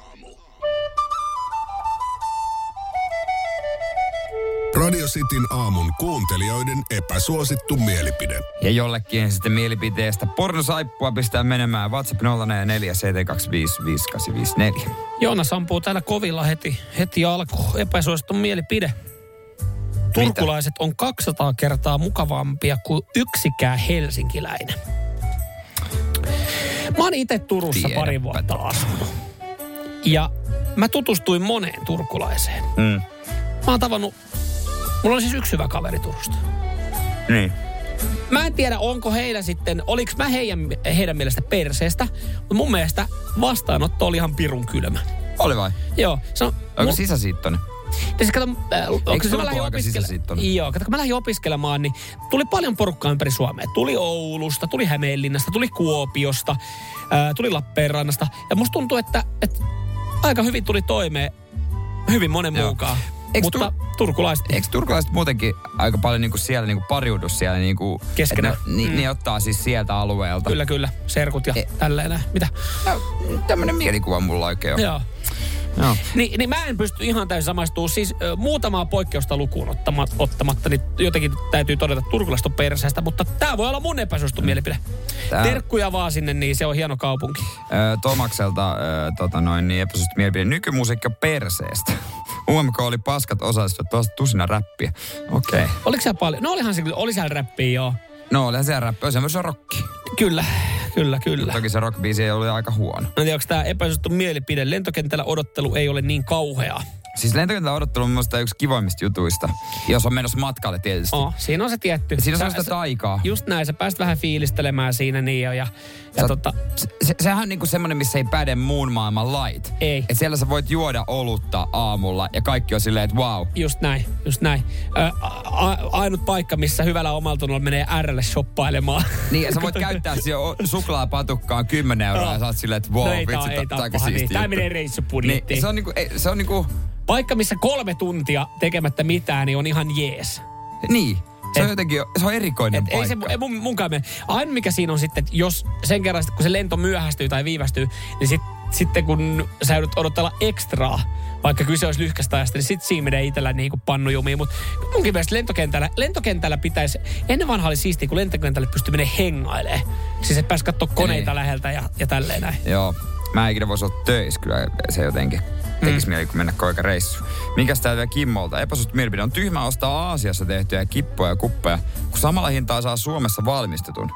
Radio Cityn aamun kuuntelijoiden epäsuosittu mielipide. Ja jollekin sitten mielipiteestä pornosaippua pistää menemään WhatsApp 047255854. Joonas ampuu täällä kovilla heti, heti alkuun. Epäsuosittu mielipide. Turkulaiset on 200 kertaa mukavampia kuin yksikään helsinkiläinen. Mä oon itse Turussa Tiedäpä pari vuotta asunut. Ja mä tutustuin moneen turkulaiseen. Mm. Mä oon tavannut, mulla on siis yksi hyvä kaveri Turusta. Niin. Mä en tiedä, onko heillä sitten, oliks mä heidän, heidän mielestä perseestä, mutta mun mielestä vastaanotto oli ihan pirun kylmä. Oli vai? Joo, se on, Onko mun- sisäsiittoinen? ja siis kato, äh, onko se mä aika sisäsiittoinen? Joo, kato, kun mä lähdin opiskelemaan, niin tuli paljon porukkaa ympäri Suomea. Tuli Oulusta, tuli Hämeenlinnasta, tuli Kuopiosta, ää, tuli Lappeenrannasta. Ja musta tuntuu, että, että aika hyvin tuli toimeen hyvin monen Joo. muukaan. Eiks Mutta Tur- turkulaiset, Eikö turkulaiset muutenkin aika paljon niinku siellä niinku pariudu siellä niinku... Keskenään. Ne, ni, Mm. ne ottaa siis sieltä alueelta. kyllä kyllä, serkut ja E- tälleen näin. Mitä? No, tämmönen mielikuva mulla oikein on. Joo. Joo. Niin, niin mä en pysty ihan täysin samaistumaan. Siis ö, muutamaa poikkeusta lukuun ottama, ottamatta, niin jotenkin täytyy todeta, on perseestä. Mutta tämä voi olla mun epäsuosittu mielipide. Tää- Terkkuja vaan sinne, niin se on hieno kaupunki. Ö, Tomakselta ö, tota noin, niin epäsuosittu mielipide. Nykymusiikki on perseestä. UMK oli paskat osallistujat, tuosta tusina räppiä. Okei. Okay. Oliko siellä paljon? No olihan se oli siellä räppiä joo. No olihan se räppi, se on myös rocki. Kyllä, kyllä, kyllä. Toki se rockbiisi ei ollut aika huono. Tiedä, onko tämä epäsuosittu mielipide. Lentokentällä odottelu ei ole niin kauheaa. Siis lentokentällä odottelu on minusta yksi kivoimmista jutuista. Jos on menossa matkalle tietysti. Oh, siinä on se tietty. Siinä on sellaista taikaa. Just näin, sä pääst vähän fiilistelemään siinä niin jo. Ja, ja Sä- tota, Se, se, sehän on niinku semmoinen, missä ei päde muun maailman lait. Ei. Et siellä sä voit juoda olutta aamulla ja kaikki on silleen, että wow. Just näin, just näin. Ö, a, a, ainut paikka, missä hyvällä omaltunnolla menee Rlle shoppailemaan. Niin, ja sä voit käyttää siihen suklaapatukkaan 10 euroa ja sä oot silleen, että wow, no ei tää, vitsi, tää on aika niin. Tää juttu. menee reissupudjettiin. Niin, se on niinku, ei, se on niinku, Paikka, missä kolme tuntia tekemättä mitään, niin on ihan jees. niin. Se on Et- jotenkin, se on erikoinen Et ei se paikka. ei mun, munkaan mene. Ainoa mikä siinä on sitten, että jos sen kerran, sit kun se lento myöhästyy tai viivästyy, niin sit, sitten kun sä joudut odotella ekstraa, vaikka kyse olisi lyhkästä ajasta, niin sit siinä menee itsellä niin kuin pannujumiin. Mutta munkin mielestä lentokentällä, lentokentällä pitäisi, ennen vanha oli siistiä, kun lentokentälle pystyi menee hengailemaan. Siis et pääsi katsoa koneita Niin. läheltä ja, ja tälleen näin. Joo. Mä en ikinä voisi olla töissä, kyllä se jotenkin tekisi mm. mieli, mennä koika reissu. Mikäs tää vielä Kimmolta? Epäsuosittu mielipide on tyhmä ostaa Aasiassa tehtyjä kippoja ja kuppeja, kun samalla hintaa saa Suomessa valmistetun.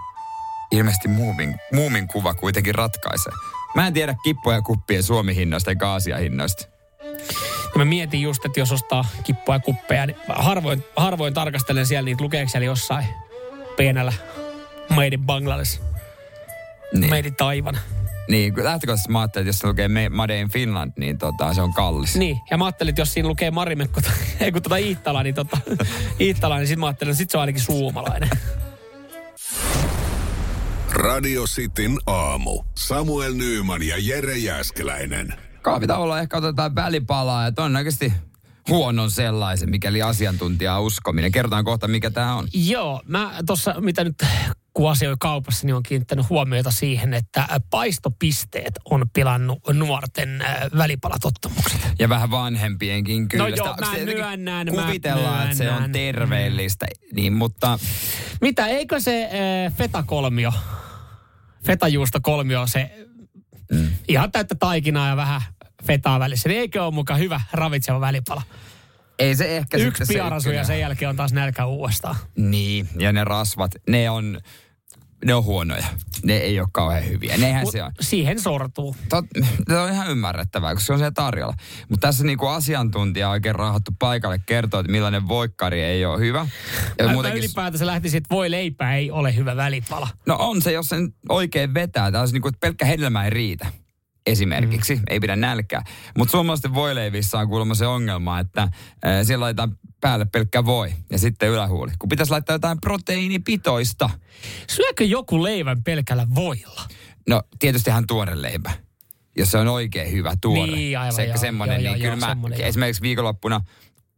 Ilmeisesti muumin, muumin kuva kuitenkin ratkaisee. Mä en tiedä kippoja ja kuppien Suomi-hinnoista eikä Aasia-hinnoista. Ja mä mietin just, että jos ostaa kippoja ja kuppeja, niin mä harvoin, harvoin tarkastelen siellä niitä, lukeeko siellä jossain pienellä Made in Bangladesh, Niin, Made in Taiwan. Niin kun lähtökohtaisesti mä ajattelin, että jos se lukee Me- Made in Finland, niin tota, se on kallis. Niin, ja mä ajattelin, että jos siinä lukee Marimekko, tai- ei kun tota Iittala, niin tota, Iittala, niin sit mä ajattelin, että sit se on ainakin suomalainen. Radio Cityn aamu. Samuel Nyyman ja Jere Jäskeläinen. Kahvitauolla ehkä otetaan välipalaa ja todennäköisesti huonon sellaisen, mikäli asiantuntijaa uskominen. Kerrotaan kohta, mikä tämä on. Joo, mä tuossa, mitä nyt kun asioi kaupassa, niin on kiinnittänyt huomiota siihen, että paistopisteet on pilannut nuorten äh, välipalatottumukset. Ja vähän vanhempienkin kyllä. No joo, Sitä- mä myönnän, mä Kuvitellaan, että se on myönnän. terveellistä, niin mutta Mitä, eikö se äh, fetakolmio, fetajuusto kolmio, se Mm. Ihan täyttä taikinaa ja vähän fetaa välissä. Niin eikö ole mukaan hyvä ravitseva välipala? Ei se ehkä Yksi piarasu ja sen jälkeen on taas nälkä uudestaan. Niin, ja ne rasvat, ne on, ne on huonoja. Ne ei ole kauhean hyviä. Nehän Mut se on. siihen sortuu. Tot, se on ihan ymmärrettävää, koska se on siellä tarjolla. Mutta tässä niinku asiantuntija oikein rahattu paikalle kertoo, että millainen voikkari ei ole hyvä. Ja Mä muutenkin, ylipäätänsä lähtisin, että voi leipää ei ole hyvä välipala. no on se, jos sen oikein vetää. Tämä on niinku, että pelkkä hedelmä ei riitä. Esimerkiksi, mm. ei pidä nälkää. Mutta suomalaisten voileivissä on kuulemma se ongelma, että äh, siellä laitetaan päälle pelkkä voi ja sitten ylähuuli. Kun pitäisi laittaa jotain proteiinipitoista. Syökö joku leivän pelkällä voilla? No tietystihän tuore leipä. Jos se on oikein hyvä tuore. Niin, aivan, se joo, semmoinen, joo, niin joo, kyllä joo, mä semmoinen, esimerkiksi viikonloppuna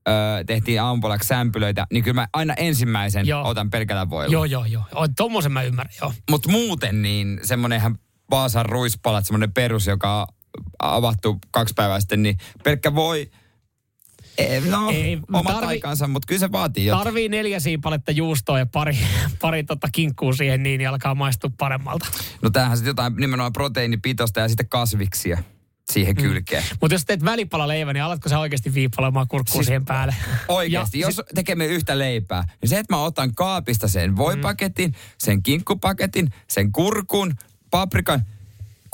ö, tehtiin aamupalaksi sämpylöitä, niin kyllä mä aina ensimmäisen Joo. otan pelkällä voilla. Joo, joo, joo. O, Tommosen mä ymmärrän, joo. Mutta muuten niin semmoinen ihan Vaasan ruispalat, semmoinen perus, joka avattu kaksi päivää sitten, niin pelkkä voi, ei, no Ei, omat tarvi- aikansa, mutta kyllä se vaatii jotain. Tarvii neljä siipaletta juustoa ja pari, pari tota kinkkuu siihen, niin, niin alkaa maistua paremmalta. No tämähän sitten jotain nimenomaan proteiinipitoista ja sitten kasviksia siihen kylkeen. Mutta jos teet välipalaleivän, niin alatko sä oikeasti viipaloimaan kurkkuu Siis siihen päälle? Oikeasti, Ja jos sit- tekemme yhtä leipää, niin se, että mä otan kaapista sen voipaketin, sen kinkkupaketin, sen kurkun, paprikan,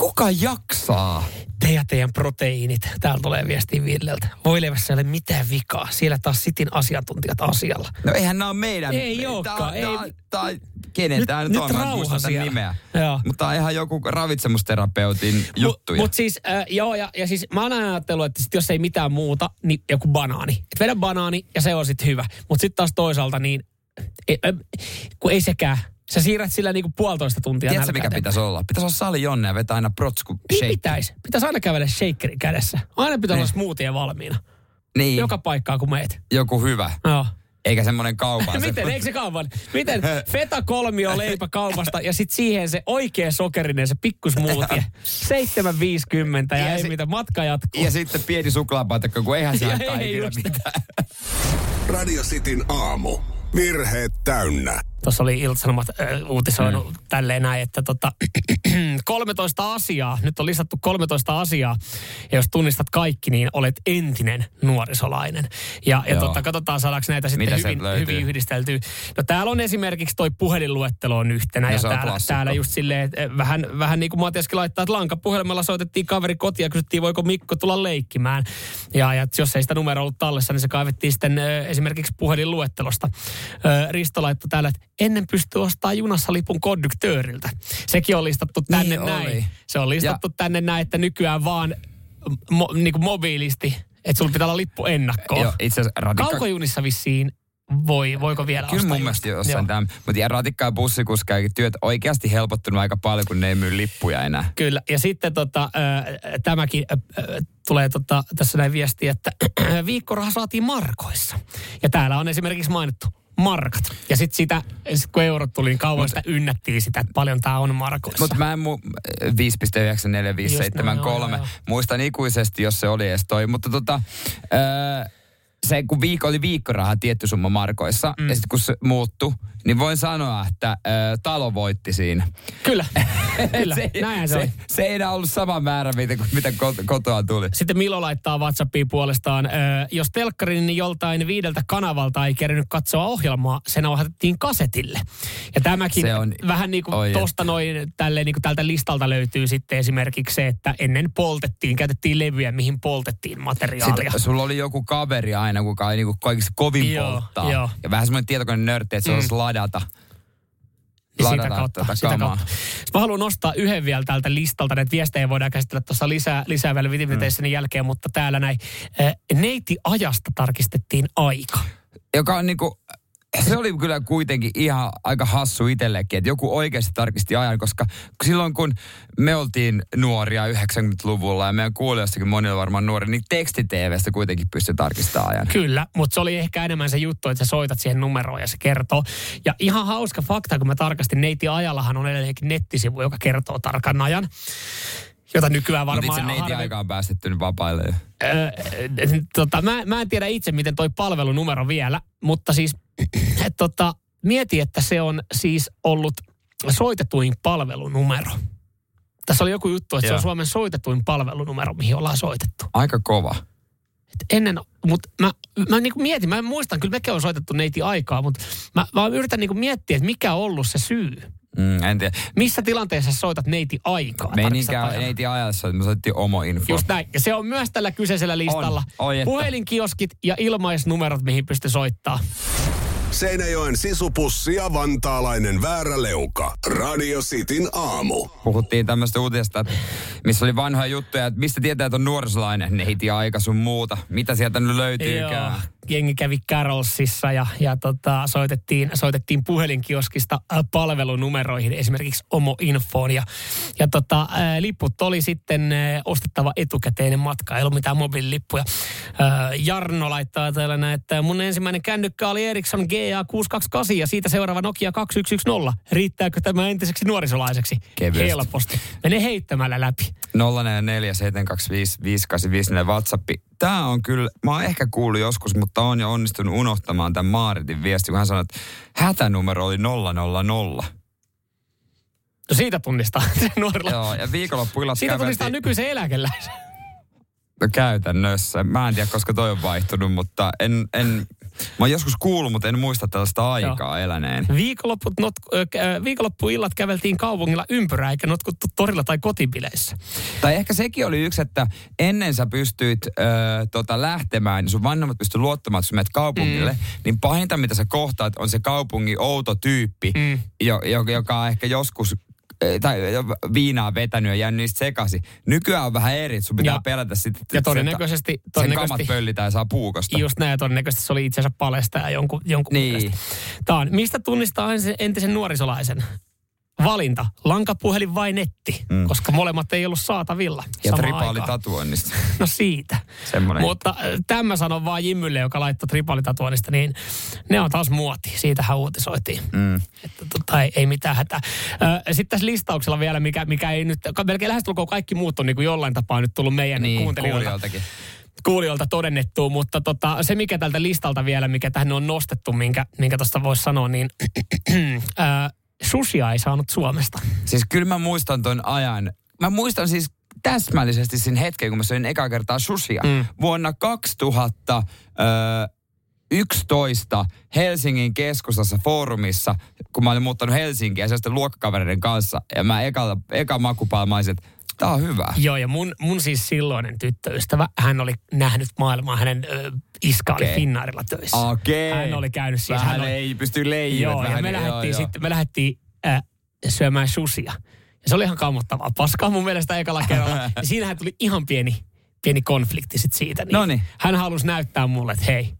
kuka jaksaa? Te ja teidän proteiinit. Täällä tulee viestiä Villeltä. Voileivässä ei ole mitään vikaa. Siellä taas sitin asiantuntijat asialla. No eihän nämä ole meidän. Ei olekaan, ei. tää- tää- kenen Nyt- tämä nyt, nyt on? Mä en nimeä. Joo. Mutta on ihan joku ravitsemusterapeutin juttuja. Mutta siis, äh, joo, ja, ja siis mä oon ajatellut, että sit jos ei mitään muuta, niin joku banaani. Et vedä banaani ja se on sitten hyvä. Mutta sitten taas toisaalta niin, e, e, kun ei sekään. Sä siirrät sillä niinku puolitoista tuntia Tiedätkö mikä eteenpäin. pitäisi olla? Pitäisi olla Sali Jonne ja vetää aina protsku Niin shake. pitäisi. Pitäisi aina kävellä shakerin kädessä. Aina pitää olla smoothie valmiina. Niin, Joka paikkaan kun meet. joku hyvä. Joo. Eikä semmoinen kaupan. Miten, eikö se kaupan? Miten feta kolmio leipä kaupasta ja sitten siihen se oikea sokerinen, se pikkusmoothie. 7,50 ja, Ja ei se- mitä, matka jatkuu. Ja sitten pieni suklaapatakka, kun eihän Ja siellä ei mitään. Radio Cityn aamu. Virheet täynnä. Tuossa oli Ilta-Sanomat äh, uutisoinut mm. tälleen näin, että tota, 13 asiaa, nyt on listattu 13 asiaa, ja jos tunnistat kaikki, niin olet entinen nuorisolainen. Ja, ja Joo. tota, katsotaan saadaanko näitä sitten Mitä hyvin, hyvin yhdisteltyä. No täällä on esimerkiksi toi puhelinluettelo on yhtenä, No ja on täällä, klassikko. täällä just silleen, että eh, vähän, vähän niin kuin Matiaskin laittaa, että lankapuhelimella soitettiin kaveri kotiin ja kysyttiin, voiko Mikko tulla leikkimään. Ja, ja jos ei sitä numeroa ollut tallessa, niin se kaivettiin sitten ö, esimerkiksi puhelinluettelosta. Ö, Risto laittoi täällä, että ennen pystyy ostamaan junassa lipun konduktööriltä. Sekin on listattu tänne Niin näin. oli. Se on listattu ja. tänne näin, että nykyään vaan mo, niin kuin mobiilisti, että sulla pitää olla lippu ennakkoon. Joo, itse ratikka... Kaukojunissa vissiin voi, voiko vielä Kyllä ostaa mun mielestä jossain tämän. Mutta ratikka ja bussikuskaakin työt oikeasti helpottunut aika paljon, kun ne ei myy lippuja enää. Kyllä, ja sitten tota, tämäkin tulee tota, tässä näin viesti, että viikkoraha saatiin markoissa. Ja täällä on esimerkiksi mainittu markat. Ja sitten sitä, sit kun eurot tuli, niin kauan sitä ynnättiin sitä, että paljon tämä on markoissa. Mutta mä en mu- 5,94573. Just näin, joo, joo. Muistan ikuisesti, jos se oli edes toi. Mutta tota, öö, se kun viikko oli viikkoraha tietty summa markoissa, mm. ja sitten kun se muuttui, niin voin sanoa, että öö, talo voitti siinä. Kyllä, kyllä, näinhän se, se, oli. se ei enää ollut sama määrä, mitä, mitä kot- kotoa tuli. Sitten Milo laittaa WhatsAppiin puolestaan, ö, jos telkkarin niin joltain viideltä kanavalta ei kerännyt katsoa ohjelmaa, se nauhoitettiin kasetille. Ja tämäkin Se on- vähän niin kuin oi tosta noin, tälleen niin kuin tältä listalta löytyy sitten esimerkiksi se, että ennen poltettiin, käytettiin levyjä, mihin poltettiin materiaalia. Sitten sulla oli joku kaveri aina, kuka oli niinku kaikista kovin Joo, polttaa. joo. Ja vähän semmoinen tietokone nörtti, että se Mm. olisi ladata. Niin sitä kautta, tota sitä kamaa. kautta. Sitten mä haluan nostaa yhden vielä tältä listalta. Näitä viestejä voidaan käsitellä tuossa lisää, lisää vielä vitiviteissäni Mm. jälkeen, mutta täällä näin. Äh, neiti ajasta tarkistettiin aika. Joka on niinku, se oli kyllä kuitenkin ihan aika hassu itsellekin, että joku oikeasti tarkisti ajan, koska silloin kun me oltiin nuoria 90-luvulla ja meidän kuulijoistakin monilla varmaan nuori, niin teksti-TVstä kuitenkin pystyi tarkistamaan ajan. Kyllä, mutta se oli ehkä enemmän se juttu, että sä soitat siihen numeroon ja se kertoo. Ja ihan hauska fakta, kun mä tarkastin, neiti ajallahan on edelleenkin nettisivu, joka kertoo tarkan ajan. Jota nykyään Mutta varmaan... itse neiti harvi- aika on päästetty nyt vapaille. Öö, tota, mä, mä en tiedä itse, miten toi palvelunumero vielä, mutta siis et, tota, mieti, että se on siis ollut soitetuin palvelunumero. Tässä oli joku juttu, että se on Joo. Suomen soitetuin palvelunumero, mihin ollaan soitettu. Aika kova. Et ennen, mutta mä, mä niin mietin, mä muistan, kyllä mekin on soitettu neiti aikaa, mutta mä, mä yritän niin miettiä, että mikä on ollut se syy. Mm, en tiedä. Missä tilanteessa soitat neiti aikaa? Me ei niinkään neiti ajassa, me soittiin omo info. Just näin. Ja se on myös tällä kyseisellä listalla. Oi, että. Puhelinkioskit ja ilmaisnumerot, mihin pystyy soittaa. Seinäjoen sisupussi ja vantaalainen vääräleuka. Radio Cityn aamu. Puhuttiin tämmöistä uutisesta, että missä oli vanhoja juttuja, että mistä tietää, että on nuorisolainen, neiti aika sun muuta. Mitä sieltä nyt löytyykään? Joo, jengi kävi Carolsissa ja, ja tota, soitettiin, soitettiin puhelinkioskista äh, palvelunumeroihin, esimerkiksi Omo Infoon. Ja, ja tota, äh, liput oli sitten äh, ostettava etukäteinen matka, ei ollut mitään mobiililippuja. Jarno laittaa täällä, että mun ensimmäinen kännykkä oli Ericsson GA628 ja siitä seuraava Nokia 2110. Riittääkö tämä entiseksi nuorisolaiseksi? Kevyesti. Helposti. Mene heittämällä läpi. 044 725 5854 WhatsAppi. Tää on kyllä, mä oon ehkä kuullut joskus, mutta on jo onnistunut unohtamaan tämän Maaritin viesti, kun hän sanoi, että hätänumero oli 000. No siitä tunnistaa nuorilla. Joo, ja viikonloppuillat Siitä tunnistaa käveltiin- nykyisen eläkeläisen. No käytännössä. Mä en tiedä, koska toi on vaihtunut, mutta en, en mä oon joskus kuullut, mutta en muista tällaista aikaa eläneen. Viikonlopput not, kä- viikonloppuillat käveltiin kaupungilla ympyrää eikä notkuttu torilla tai kotibileissä. Tai ehkä sekin oli yksi, että ennen sä pystyit ö, tota, lähtemään, sun vanhemmat pysty luottamaan, että sä menet kaupungille, mm. niin pahinta mitä sä kohtaat on se kaupungin outo tyyppi, mm. jo, jo, joka ehkä joskus tai jo viinaa vetänyt ja jäänyt niistä sekaisin. Nykyään on vähän eri, että sun pitää Ja- pelätä sitten. ja todennäköisesti- Sen todennäköisesti- kamat pöllitään ja saa puukosta. Just näin, ja todennäköisesti se oli itse asiassa palestaja jonkun, jonkun Niin. mielestä. Tää on, mistä tunnistaa entisen nuorisolaisen? Valinta, lankapuhelin vai netti, mm. koska molemmat ei ollut saatavilla Ja samaan tripaali aikaan. tatuoinnista. No siitä. Semmoinen. Mutta äh, tämä sanon vaan Jimmylle, joka laittoi tripalitatuoinnista, niin ne on taas muoti. Siitähän uutisoitiin. Mm. Että tota, ei, ei mitään hätää. Sitten tässä listauksella vielä, mikä, mikä ei nyt, melkein lähestulkoon kaikki muut on niin kuin jollain tapaa nyt tullut meidän Niin, kuuntelijoilta kuulijoilta todennettua, mutta tota, se mikä tältä listalta vielä, mikä tähän on nostettu, minkä, minkä tuosta voisi sanoa, niin ää, susia ei saanut Suomesta. Siis kyllä mä muistan ton ajan. Mä muistan siis täsmällisesti sen hetken, kun mä söin eka kertaa susia. Mm. Vuonna 2011 Helsingin keskustassa foorumissa, kun mä olin muuttanut Helsinkiin ja sellaisten luokkakavereiden kanssa. Ja mä eka, eka makupalmaisin, että tää on hyvä. Joo, ja mun, mun siis silloinen tyttöystävä, hän oli nähnyt maailmaa, hänen ö, iska oli Okei. Finnaarilla töissä. Okei. Hän oli käynyt siis. Vähän hän oli, ei pysty leijumaan. Joo, ja vähän, me joo, lähdettiin, joo. sitten, me lähdettiin äh, syömään susia. Ja se oli ihan kammottavaa paskaa mun mielestä ekalla kerralla. ja siinähän tuli ihan pieni, pieni konflikti sit siitä. Niin Noniin. Hän halusi näyttää mulle, että hei,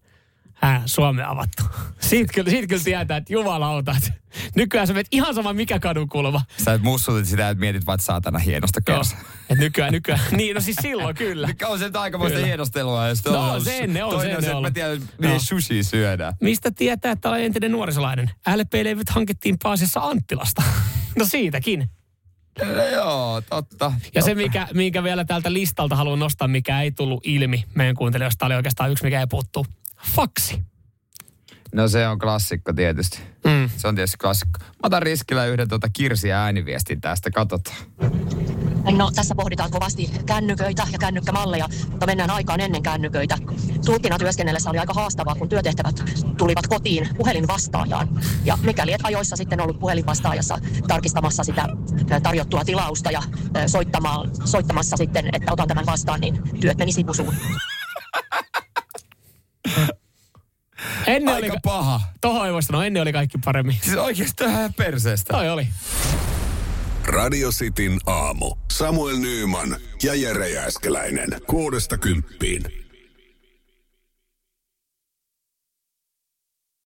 hän Suomi avattu. Siitä kyllä, siitä kyllä tietää, että jumalauta, että nykyään sä menet ihan sama mikä kadun kulma. Sä et mussutit sitä, että mietit vaan, saatana hienosta kanssa. Et nykyään, nykyään. Niin, no siis silloin kyllä. On se aikamoista Kyllä. hienostelua. Ja No, se ennen on, toinen se on se, että mä tiedän, miten No. sushi syödään. Mistä tietää, että olen entinen nuorisolainen? LP-levyt hankittiin pääasiassa Anttilasta. No siitäkin. No, joo, totta. Ja se, totta. mikä, minkä vielä tältä listalta haluan nostaa, mikä ei tullut ilmi meidän kuuntelijoista, oli oikeastaan yksi, mikä ei puuttuu. Faksi. No se on klassikko tietysti. Mm. Se on tietysti klassikko. Mä otan riskillä yhden tuota Kirsi ääniviestin tästä, katsotaan. No tässä pohditaan kovasti kännyköitä ja kännykkämalleja, mutta mennään aikaan ennen kännyköitä. Tulkkina työskennellessä oli aika haastavaa, kun työtehtävät tulivat kotiin puhelinvastaajaan. Ja mikäli et ajoissa sitten ollut puhelinvastaajassa tarkistamassa sitä tarjottua tilausta ja soittamaan, soittamassa sitten, että otan tämän vastaan, niin työt meni sivusuun. Ennen Aika oli, paha. tohon ei voi sanoa, ennen oli kaikki paremmin. Siis oikeasti vähän perseestä. Toi oli. Radio Cityn aamu. Samuel Nyyman ja Jere Jääskeläinen. Kuudesta kymppiin.